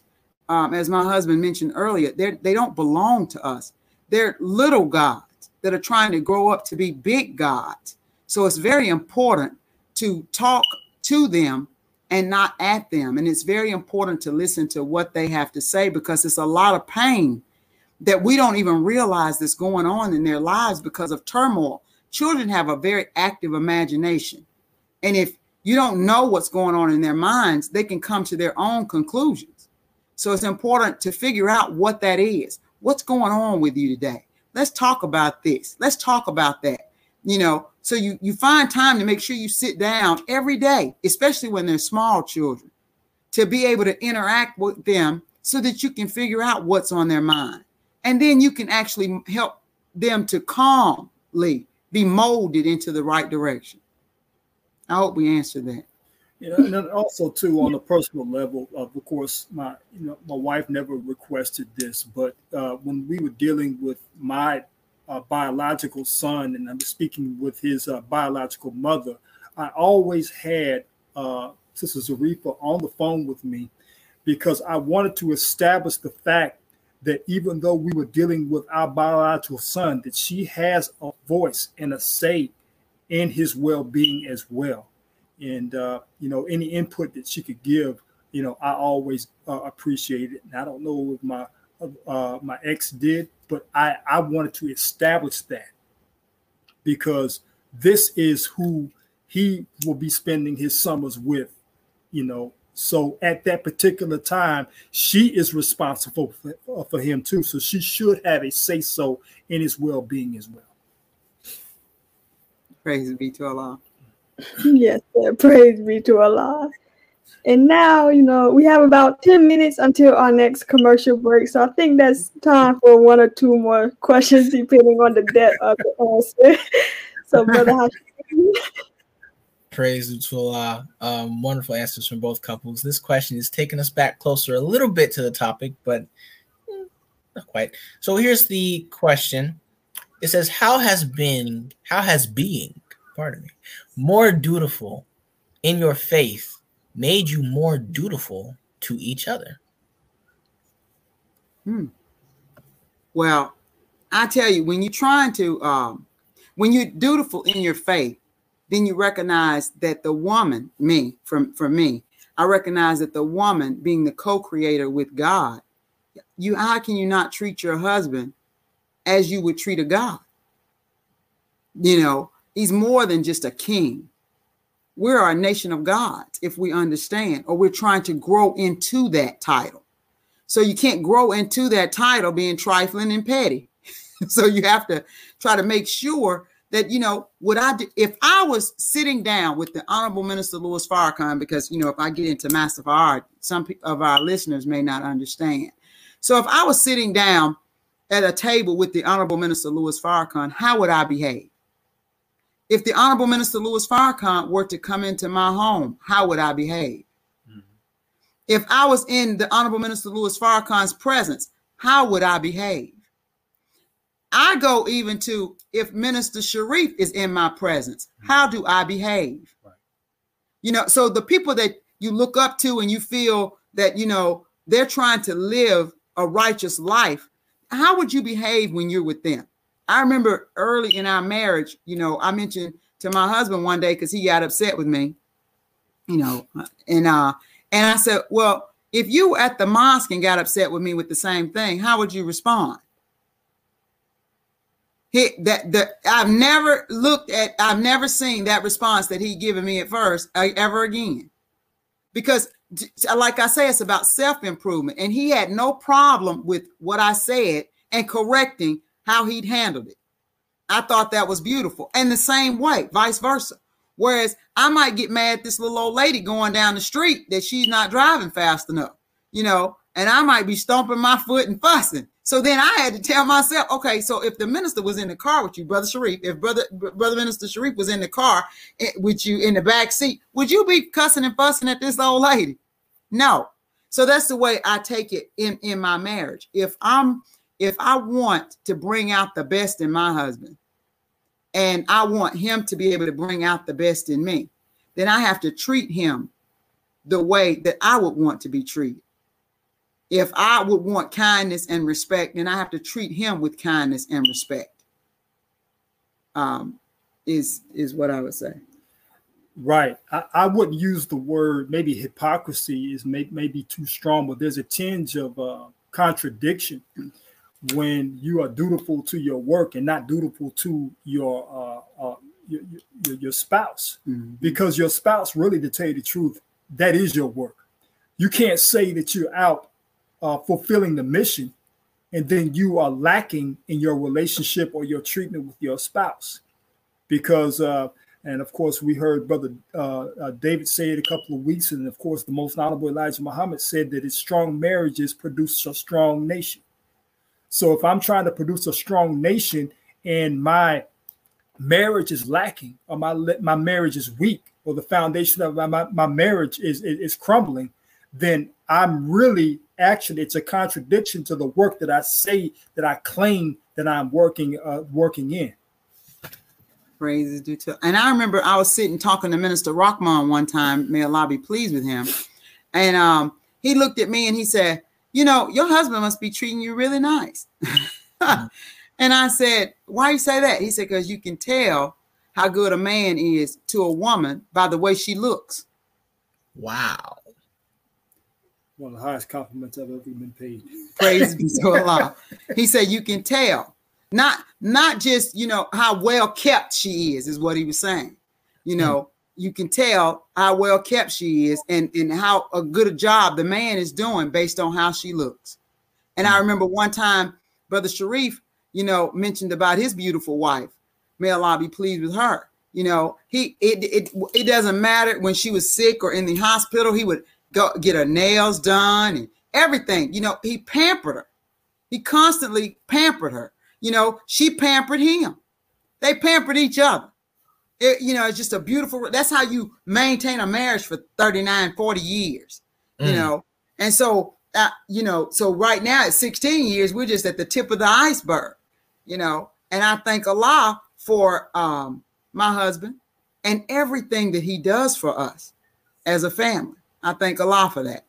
um, as my husband mentioned earlier, they they don't belong to us. They're little gods that are trying to grow up to be big gods. So it's very important to talk to them and not at them. And it's very important to listen to what they have to say because it's a lot of pain that we don't even realize that's going on in their lives because of turmoil. Children have a very active imagination. And if you don't know what's going on in their minds, they can come to their own conclusions. So it's important to figure out what that is. What's going on with you today? Let's talk about this. Let's talk about that. You know, so you you find time to make sure you sit down every day, especially when they're small children, to be able to interact with them so that you can figure out what's on their mind. And then you can actually help them to calmly be molded into the right direction. I hope we answered that. And then also too on a personal level, of course, my you know my wife never requested this, but uh, when we were dealing with my uh, biological son, and I'm speaking with his uh, biological mother, I always had uh, Sister Zarifa on the phone with me because I wanted to establish the fact that even though we were dealing with our biological son, that she has a voice and a say in his well-being as well. And uh, you know, any input that she could give, you know, I always uh, appreciate it. And I don't know if my uh, my ex did, but I I wanted to establish that because this is who he will be spending his summers with, you know. So at that particular time, she is responsible for, for him too. So she should have a say so in his well being as well. Praise be to Allah. Yes, sir. Praise be to Allah. And now, you know, we have about 10 minutes until our next commercial break. So I think that's time for one or two more questions, depending on the depth of the answer. so, Brother. Praise to Allah. Um, wonderful answers from both couples. This question is taking us back closer a little bit to the topic, but eh, not quite. So here's the question it says, How has been, how has being, pardon me, more dutiful in your faith made you more dutiful to each other? Hmm. Well, I tell you, when you're trying to, um, when you're dutiful in your faith, then you recognize that the woman, me, from for me, I recognize that the woman being the co-creator with God, you how can you not treat your husband as you would treat a god. You know, he's more than just a king. We're a nation of gods if we understand, or we're trying to grow into that title. So you can't grow into that title being trifling and petty. so you have to try to make sure that you know what I do. If I was sitting down with the Honorable Minister Louis Farrakhan, because you know if I get into Master Fard, some of our listeners may not understand. So if I was sitting down at a table with the Honorable Minister Louis Farrakhan, how would I behave? If the Honorable Minister Louis Farrakhan were to come into my home, how would I behave? Mm-hmm. If I was in the Honorable Minister Louis Farrakhan's presence, how would I behave? I go even to if Minister Sharif is in my presence, mm-hmm. how do I behave? Right. You know, so the people that you look up to and you feel that, you know, they're trying to live a righteous life, how would you behave when you're with them? I remember early in our marriage, you know, I mentioned to my husband one day because he got upset with me, you know, and uh, and I said, Well, if you were at the mosque and got upset with me with the same thing, how would you respond? He that the I've never looked at, I've never seen that response that he given me at first uh, ever again. Because like I say, it's about self improvement. And he had no problem with what I said and correcting how he'd handled it. I thought that was beautiful. And the same way, vice versa. Whereas I might get mad at this little old lady going down the street that she's not driving fast enough, you know, and I might be stomping my foot and fussing. So then I had to tell myself, okay, so if the minister was in the car with you, brother Sharif, if brother brother minister Sharif was in the car eh, with you in the back seat, would you be cussing and fussing at this old lady? No. So that's the way I take it in in my marriage. If I'm if I want to bring out the best in my husband, and I want him to be able to bring out the best in me, then I have to treat him the way that I would want to be treated. If I would want kindness and respect, then I have to treat him with kindness and respect. Um, is is what I would say. Right. I, I wouldn't use the word maybe hypocrisy is may, maybe too strong, but there's a tinge of uh, contradiction when you are dutiful to your work and not dutiful to your uh, uh, your, your, your, spouse, mm-hmm. because your spouse really, to tell you the truth, that is your work. You can't say that you're out uh, fulfilling the mission and then you are lacking in your relationship or your treatment with your spouse, because uh, and of course, we heard Brother uh, uh, David say it a couple of weeks. And of course, the most honorable Elijah Muhammad said that his strong marriages produce a strong nation. So if I'm trying to produce a strong nation and my marriage is lacking or my my marriage is weak or the foundation of my, my, marriage is, is, is crumbling, then I'm really actually it's a contradiction to the work that I say that I claim that I'm working uh, working in. Praises due to. And I remember I was sitting talking to Minister Rockman one time. May Allah be pleased with him. And um, he looked at me and he said, "You know, your husband must be treating you really nice." and I said, "Why you say that?" He said, "Because you can tell how good a man is to a woman by the way she looks." Wow. One of the highest compliments I've ever been paid. Praise be to Allah. He said, "You can tell." Not not just you know how well kept she is, is what he was saying. You know, you can tell how well kept she is and, and how a good a job the man is doing based on how she looks. And I mm. remember one time, Brother Sharif, you know, mentioned about his beautiful wife. May Allah be pleased with her. You know, he it it it doesn't matter when she was sick or in the hospital, he would go get her nails done and everything. You know, he pampered her. He constantly pampered her. You know, she pampered him. They pampered each other. It, you know, it's just a beautiful, that's how you maintain a marriage for 39, 40 years, mm. you know. And so, uh, you know, so right now at 16 years, we're just at the tip of the iceberg, you know. And I thank Allah for um, my husband and everything that he does for us as a family. I thank Allah for that.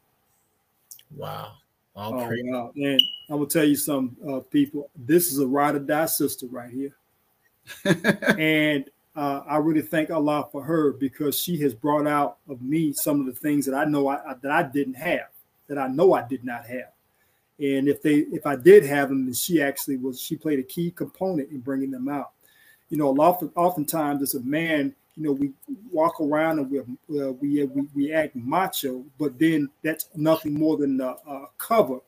Wow. All oh, wow. And I will tell you some uh, people, this is a ride or die sister right here. and uh, I really thank Allah for her because she has brought out of me some of the things that I know I, that I didn't have, that I know I did not have. And if they, if I did have them, then she actually was, she played a key component in bringing them out. You know, often, oftentimes as a man, you know, we walk around and we uh, we, we we act macho, but then that's nothing more than a, a cover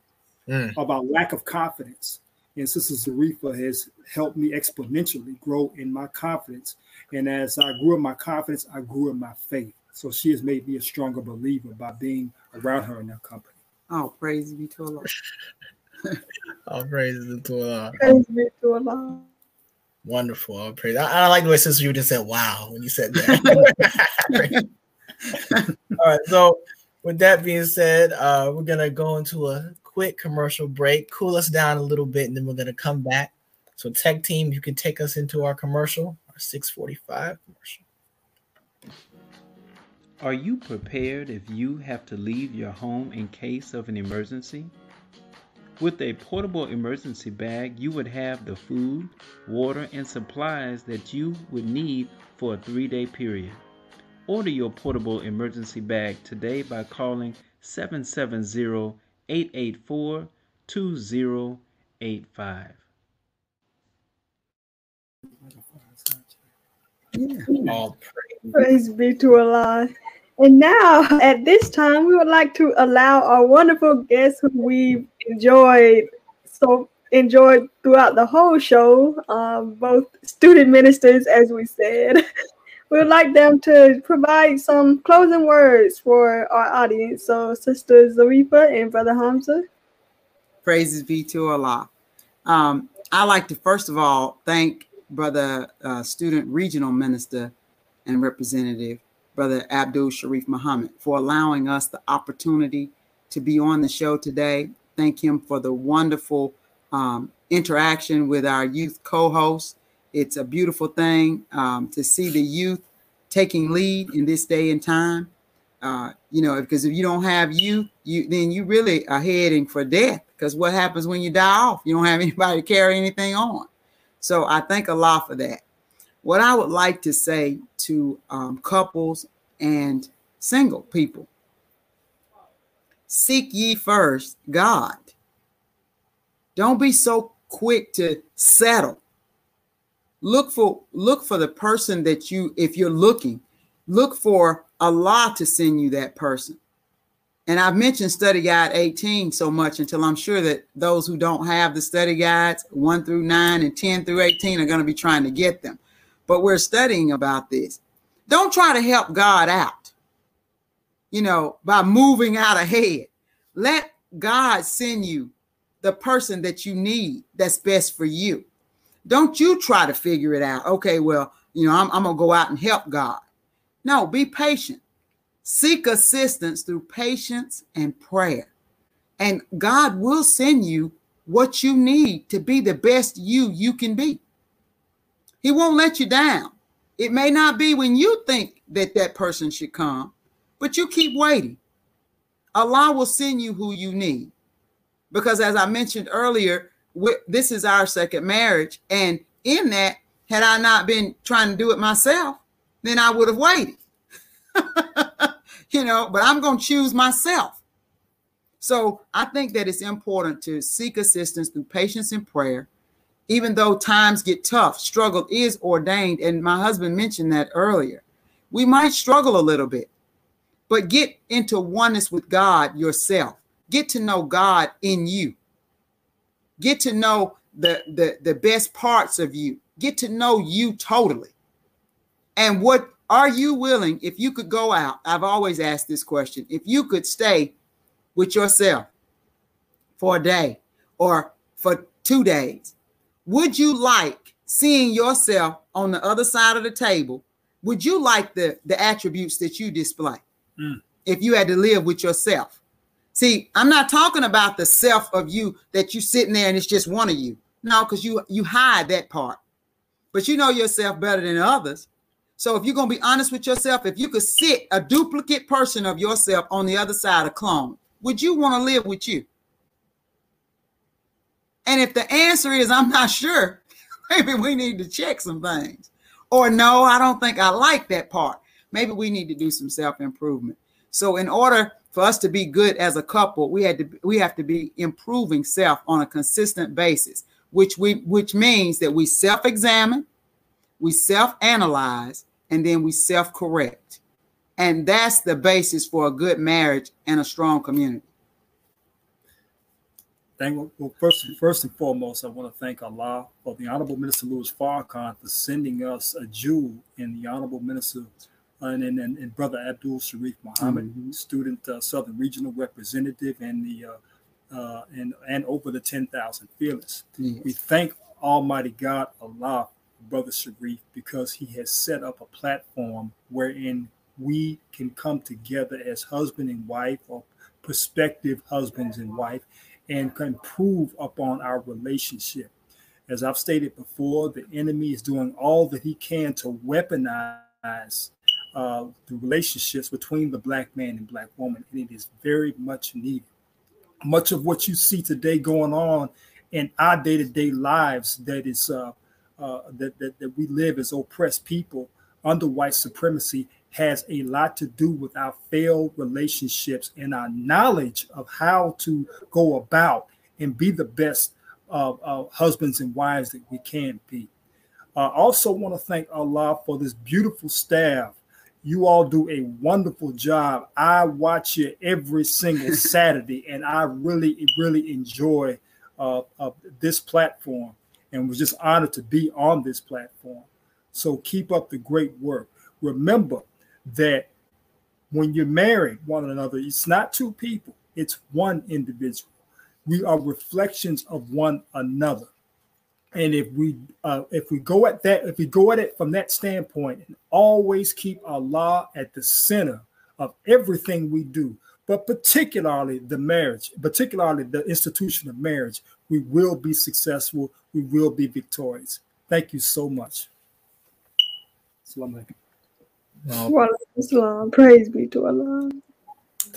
mm. of our lack of confidence. And Sister Zarifa has helped me exponentially grow in my confidence. And as I grew in my confidence, I grew in my faith. So she has made me a stronger believer by being around her in that company. Oh, praise be to Allah. All praises to Allah. Praise be to Allah. Wonderful. All praise. I, I like the way Sister you just said wow when you said that. All right. So with that being said, uh, we're gonna go into a quick commercial break, cool us down a little bit, and then we're gonna come back. So tech team, you can take us into our commercial, our 645 commercial. Are you prepared if you have to leave your home in case of an emergency? With a portable emergency bag, you would have the food, water, and supplies that you would need for a three day period. Order your portable emergency bag today by calling 770 884 2085. All praise. praise be to Allah. And now, at this time, we would like to allow our wonderful guests who we've enjoyed so enjoyed throughout the whole show, um, both student ministers, as we said, we would like them to provide some closing words for our audience. So, Sister Zarifa and Brother Hamza. Praises be to Allah. Um, I like to first of all thank Brother uh, Student Regional Minister and Representative Brother Abdul Sharif Muhammad for allowing us the opportunity to be on the show today. Thank him for the wonderful um, interaction with our youth co-hosts. It's a beautiful thing um, to see the youth taking lead in this day and time. Uh, you know, because if you don't have youth, you then you really are heading for death. Because what happens when you die off? You don't have anybody to carry anything on. So I thank Allah for that. What I would like to say to um, couples and single people seek ye first God. Don't be so quick to settle. Look for look for the person that you if you're looking, look for Allah to send you that person. And I've mentioned study guide 18 so much until I'm sure that those who don't have the study guides 1 through 9 and 10 through 18 are going to be trying to get them. But we're studying about this. Don't try to help God out, you know, by moving out ahead. Let God send you the person that you need that's best for you. Don't you try to figure it out. Okay, well, you know, I'm, I'm going to go out and help God. No, be patient. Seek assistance through patience and prayer. And God will send you what you need to be the best you you can be. He won't let you down. It may not be when you think that that person should come, but you keep waiting. Allah will send you who you need. Because as I mentioned earlier, this is our second marriage. And in that, had I not been trying to do it myself, then I would have waited. you know, but I'm going to choose myself. So I think that it's important to seek assistance through patience and prayer. Even though times get tough, struggle is ordained. And my husband mentioned that earlier. We might struggle a little bit, but get into oneness with God yourself. Get to know God in you. Get to know the, the, the best parts of you. Get to know you totally. And what are you willing, if you could go out? I've always asked this question if you could stay with yourself for a day or for two days, would you like seeing yourself on the other side of the table? Would you like the, the attributes that you display mm. if you had to live with yourself? See, I'm not talking about the self of you that you sitting there and it's just one of you. No, because you you hide that part. But you know yourself better than others. So if you're going to be honest with yourself, if you could sit a duplicate person of yourself on the other side of clone, would you want to live with you? And if the answer is I'm not sure, maybe we need to check some things. Or no, I don't think I like that part. Maybe we need to do some self-improvement. So in order for us to be good as a couple, we had to we have to be improving self on a consistent basis, which we which means that we self-examine, we self-analyze, and then we self correct. And that's the basis for a good marriage and a strong community. Thank well, first, first and foremost, I want to thank Allah for the Honorable Minister Louis Farrakhan for sending us a jewel in the Honorable Minister uh, and, and, and, Brother Abdul Sharif Muhammad, mm-hmm. student uh, Southern Regional Representative, and the uh, uh and and over the ten thousand fearless. Yes. We thank Almighty God Allah Brother Sharif because he has set up a platform wherein we can come together as husband and wife or prospective husbands and wife and can improve upon our relationship. As I've stated before, the enemy is doing all that he can to weaponize uh, the relationships between the black man and black woman, and it is very much needed. Much of what you see today going on in our day-to-day lives that is uh, uh, that, that, that we live as oppressed people under white supremacy has a lot to do with our failed relationships and our knowledge of how to go about and be the best uh, uh, husbands and wives that we can be. I also want to thank Allah for this beautiful staff. You all do a wonderful job. I watch you every single Saturday, and I really, really enjoy uh, this platform and was just honored to be on this platform. So keep up the great work. remember that when you're married one another, it's not two people, it's one individual. We are reflections of one another. And if we uh, if we go at that, if we go at it from that standpoint and always keep Allah at the center of everything we do, but particularly the marriage, particularly the institution of marriage, we will be successful. We will be victorious. Thank you so much. Well, praise be to Allah.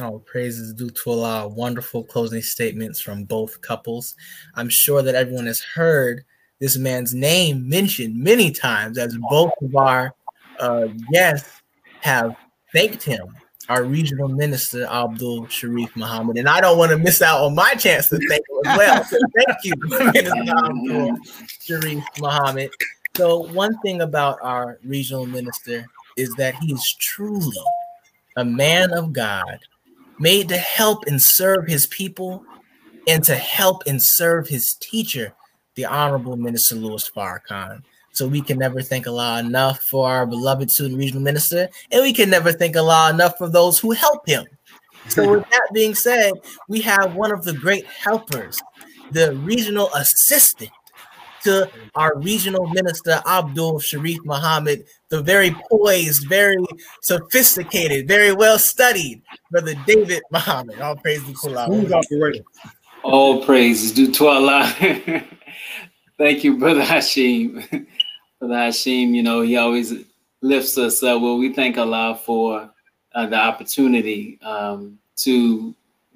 All praises due to Allah. Wonderful closing statements from both couples. I'm sure that everyone has heard this man's name mentioned many times as both of our uh, guests have thanked him, our regional minister, Abdul Sharif Muhammad. And I don't want to miss out on my chance to thank him as well. So thank you, Minister Abdul Sharif Muhammad. So, one thing about our regional minister is that he's truly a man of God made to help and serve his people and to help and serve his teacher, the Honorable Minister Louis Farrakhan. So we can never thank Allah enough for our beloved student regional minister, and we can never thank Allah enough for those who help him. So with that being said, we have one of the great helpers, the regional assistant to our regional minister Abdul Sharif Muhammad, the very poised, very sophisticated, very well studied brother David Muhammad. All praise to Allah. All praise is due to Allah. Thank you, brother Hashim. Brother Hashim, you know he always lifts us up. Well, we thank Allah for uh, the opportunity um, to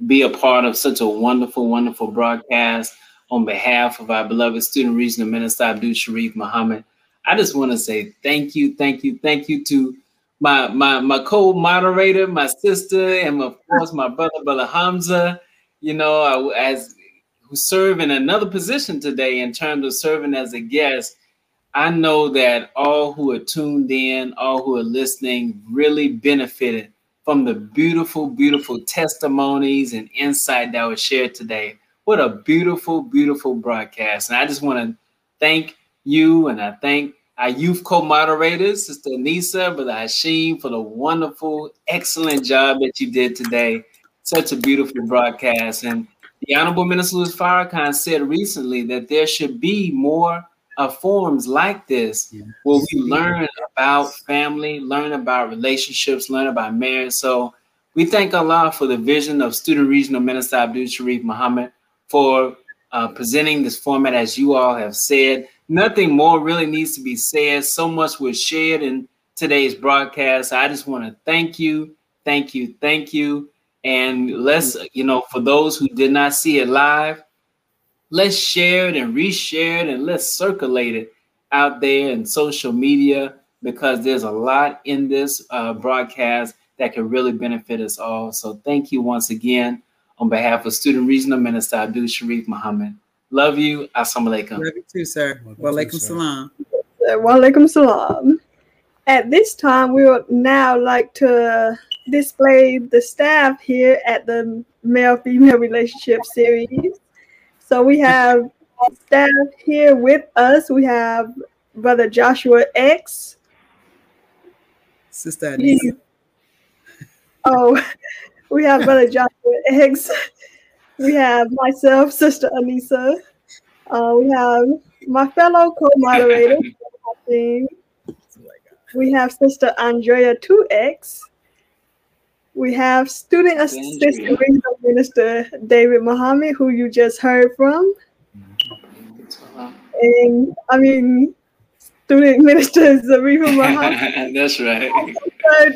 be a part of such a wonderful, wonderful broadcast on behalf of our beloved student regional minister Abdul Sharif Muhammad. I just want to say thank you, thank you, thank you to my my my co-moderator, my sister, and of course my brother, brother Hamza. You know, as who serve in another position today in terms of serving as a guest. I know that all who are tuned in, all who are listening, really benefited from the beautiful, beautiful testimonies and insight that was shared today. What a beautiful, beautiful broadcast. And I just want to thank you and I thank our youth co-moderators, Sister Anissa, Brother Hashim, for the wonderful, excellent job that you did today. Such a beautiful broadcast. And the Honorable Minister Louis Farrakhan said recently that there should be more uh, forums like this yeah. where we learn about family, learn about relationships, learn about marriage. So we thank Allah for the vision of Student Regional Minister Abdul Sharif Muhammad for uh, presenting this format as you all have said. Nothing more really needs to be said. So much was shared in today's broadcast. I just want to thank you, thank you, thank you. And let's, you know, for those who did not see it live, let's share it and reshare it and let's circulate it out there in social media because there's a lot in this uh, broadcast that can really benefit us all. So thank you once again on behalf of Student Regional Minister Abdul Sharif Muhammad. Love you. Assalamu alaikum. Love you too, sir. Wa alaikum salam. Wa alaikum salam. At this time, we would now like to display the staff here at the male female relationship series. So we have staff here with us. We have Brother Joshua X. Sister Anissa. Oh, we have Brother Joshua X. We have myself, Sister Anissa. Uh, we have my fellow co-moderator. we have Sister Andrea 2X. We have student assistant regional minister David Muhammad, who you just heard from. And I mean, student minister Zarifa Muhammad. That's right.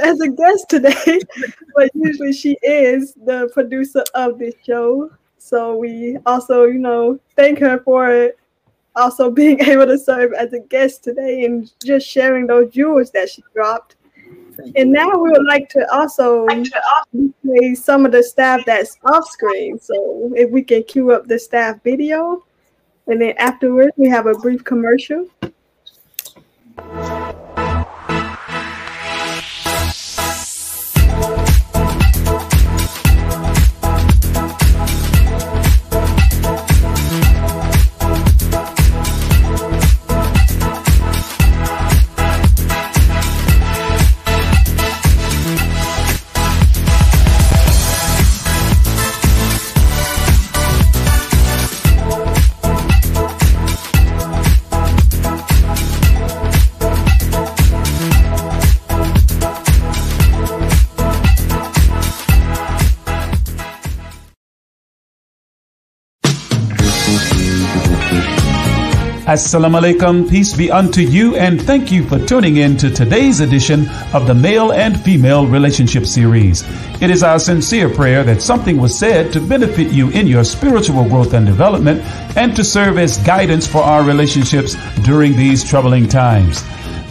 As a guest today, but usually she is the producer of this show. So we also, you know, thank her for also being able to serve as a guest today and just sharing those jewels that she dropped. And now we would like to also play some of the staff that's off screen. So if we can cue up the staff video, and then afterwards we have a brief commercial. Assalamu alaikum, peace be unto you, and thank you for tuning in to today's edition of the Male and Female Relationship Series. It is our sincere prayer that something was said to benefit you in your spiritual growth and development and to serve as guidance for our relationships during these troubling times.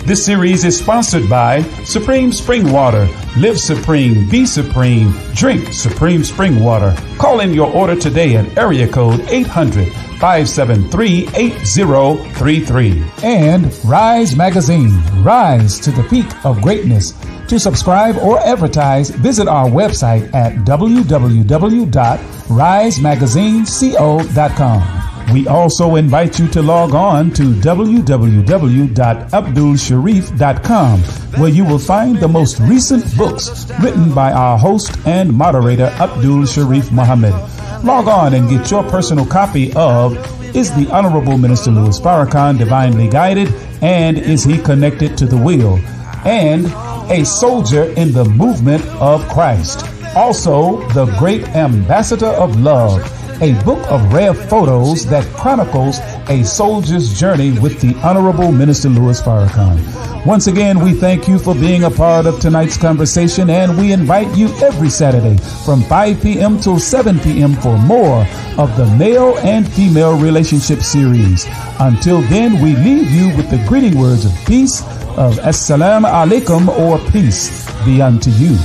This series is sponsored by Supreme Spring Water. Live Supreme, be Supreme, drink Supreme Spring Water. Call in your order today at area code 800 573 8033. And Rise Magazine. Rise to the peak of greatness. To subscribe or advertise, visit our website at www.risemagazineco.com. We also invite you to log on to www.abdulsharif.com, where you will find the most recent books written by our host and moderator, Abdul Sharif Muhammad. Log on and get your personal copy of Is the Honorable Minister Louis Farrakhan Divinely Guided and Is He Connected to the Wheel? And A Soldier in the Movement of Christ. Also, The Great Ambassador of Love a book of rare photos that chronicles a soldier's journey with the Honorable Minister Louis Farrakhan. Once again, we thank you for being a part of tonight's conversation, and we invite you every Saturday from 5 p.m. till 7 p.m. for more of the male and female relationship series. Until then, we leave you with the greeting words of peace of Assalamu alaikum or peace be unto you.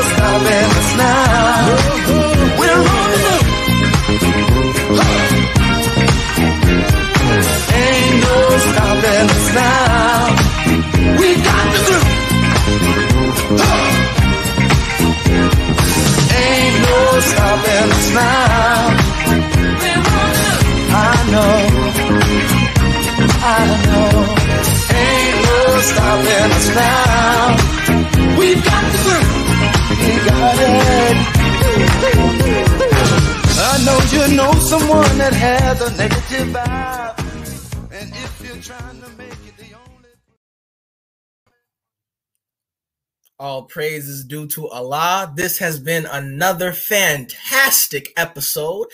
No stopping us now. We're rolling up. Ain't no stopping us now. We got the groove. Ain't no stopping us now. I know. I know. Ain't no stopping us now. We've got the groove. Got it. I know you know someone that has a negative vibe. And if you're trying to make it the only All praise is due to Allah. This has been another fantastic episode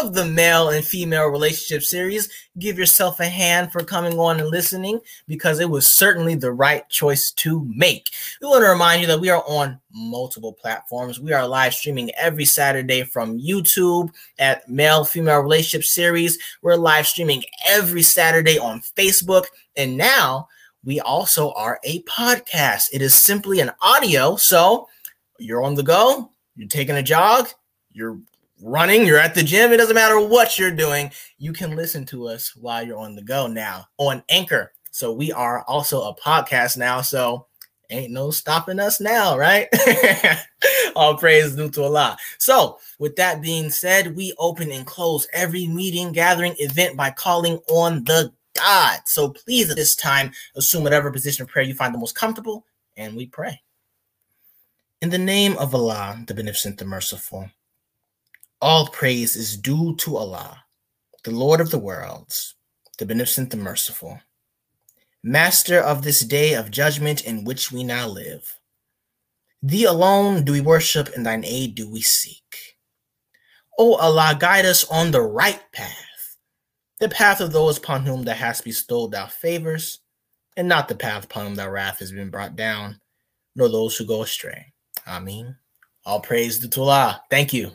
of the male and female relationship series. Give yourself a hand for coming on and listening because it was certainly the right choice to make. We want to remind you that we are on multiple platforms. We are live streaming every Saturday from YouTube at Male Female Relationship Series. We're live streaming every Saturday on Facebook. And now, we also are a podcast. It is simply an audio. So you're on the go, you're taking a jog, you're running, you're at the gym. It doesn't matter what you're doing. You can listen to us while you're on the go now on Anchor. So we are also a podcast now. So ain't no stopping us now, right? All praise due to Allah. So, with that being said, we open and close every meeting, gathering, event by calling on the God. So please, at this time, assume whatever position of prayer you find the most comfortable, and we pray. In the name of Allah, the Beneficent, the Merciful, all praise is due to Allah, the Lord of the worlds, the Beneficent, the Merciful, Master of this day of judgment in which we now live. Thee alone do we worship, and thine aid do we seek. O Allah, guide us on the right path the path of those upon whom thou hast bestowed thy favors, and not the path upon whom thy wrath has been brought down, nor those who go astray. Amen. All praise to Allah. Thank you.